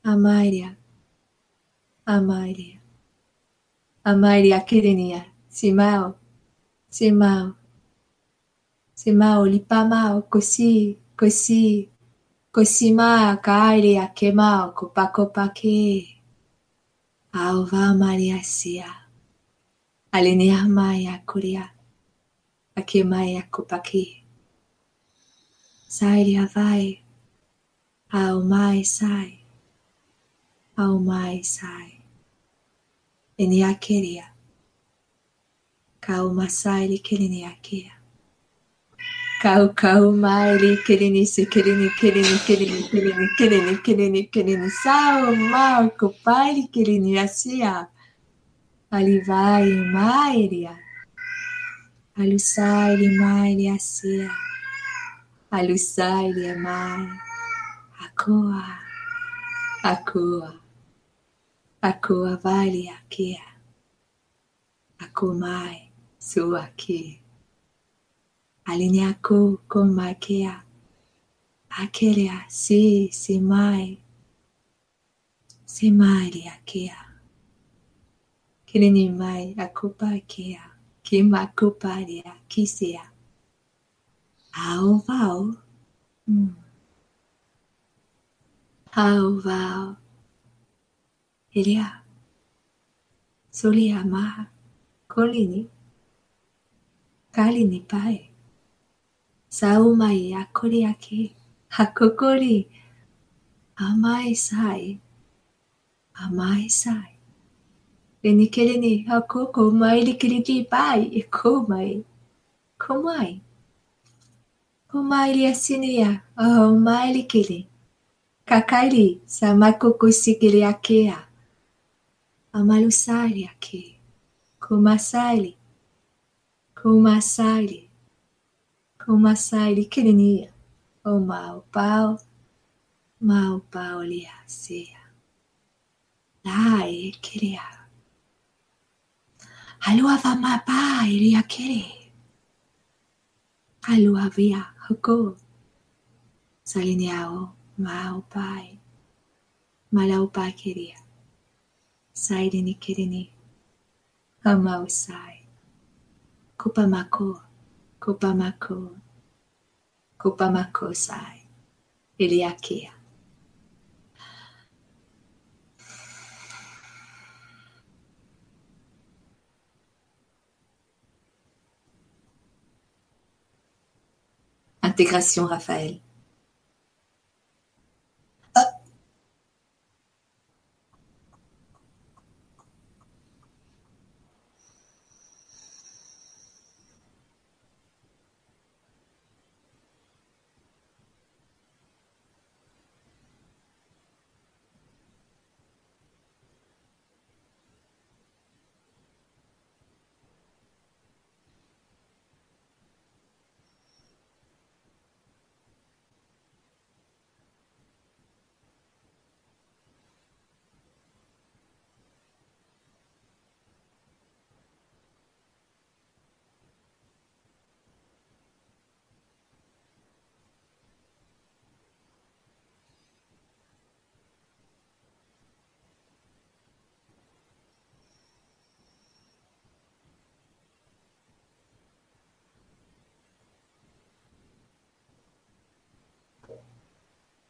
amairia, amairia, amairia kirinia, simao, simao, simao, lipamao, cosi, cosi, cosima, cairia, quemao, copacopaque, alva maria sia, alenia maya curia. Ake mai ako paki. Sai ria vai. Ao mai sai. Ao mai sai. E ni akeria. Kau masai li kiri ni akea. Kau kau mai li kiri ni se kiri ni kiri ni kiri ni kiri ni kiri ni kiri ni kiri ni sao mau ko pai li kiri ni asia. Ali vai mai ria. Alusai mai asia. Alusai mai. Akoa. Akoa. Akoa vale akia. Akomai sua ki. Alineako komakea. Akelea si si mai. Si mai akia. Kilini mai chi Kim Bakuparia, chi sia. Ao vao. Mm. Ao vao. Elia. Solia maha. Kolini. Kalini pae. Saumai akoriaki. Hakokori. Amai sai. Amai sai. Eniquelini Hakuku Mairikiriki Pai Kumai Kumai Kumairi Asinia Omairikiri Kakairi Samakuku Sigiriakea Amarusari Ake Kumasari Kumasari Kumasari Kirinia O Mau Pau Mau Pau Liasea Lai Kiriaka Aluavamapa iriakiri. Aluavia hoko. Salineao maopai. Malaupai kiria. Sairini kirini. Amausai. Kupamako. Kupamako. Kupamako sai. Iliakia. Intégration Raphaël.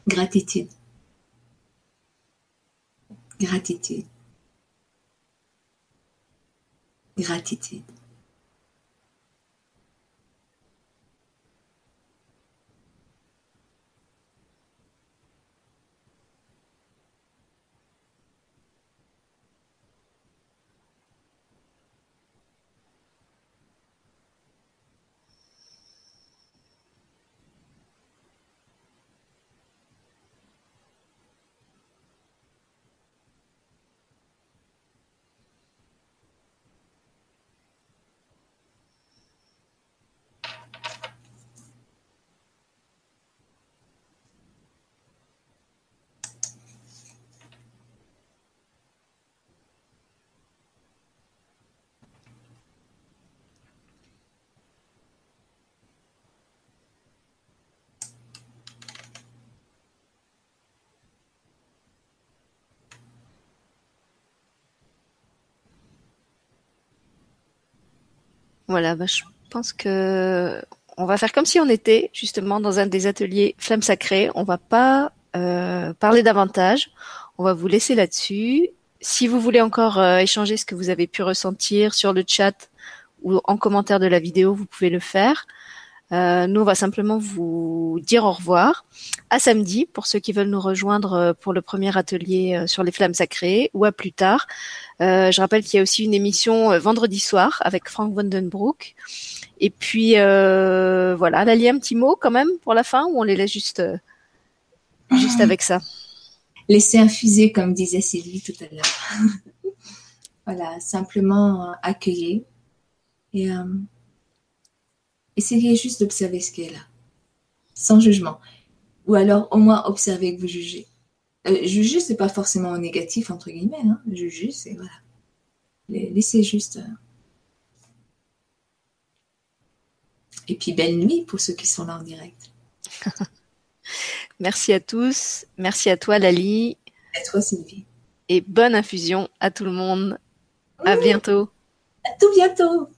Gratitude. Gratitude. Gratitude. Voilà, bah, je pense que on va faire comme si on était justement dans un des ateliers Flammes Sacrées. On va pas euh, parler davantage. On va vous laisser là-dessus. Si vous voulez encore euh, échanger ce que vous avez pu ressentir sur le chat ou en commentaire de la vidéo, vous pouvez le faire. Euh, nous, on va simplement vous dire au revoir. À samedi pour ceux qui veulent nous rejoindre euh, pour le premier atelier euh, sur les flammes sacrées ou à plus tard. Euh, je rappelle qu'il y a aussi une émission euh, vendredi soir avec Frank Vandenbroek. Et puis euh, voilà, Lali, un petit mot quand même pour la fin ou on les laisse juste juste avec ça? Laisser infuser, comme disait Sylvie tout à l'heure. voilà, simplement accueillir et essayez juste d'observer ce qui est là, sans jugement. Ou alors au moins observer que vous jugez. Euh, juger, c'est pas forcément négatif, entre guillemets. Hein. Juger, c'est voilà. Laissez juste. Euh... Et puis belle nuit pour ceux qui sont là en direct. Merci à tous. Merci à toi, Lali. À toi, Sylvie. Et bonne infusion à tout le monde. À bientôt. À tout bientôt.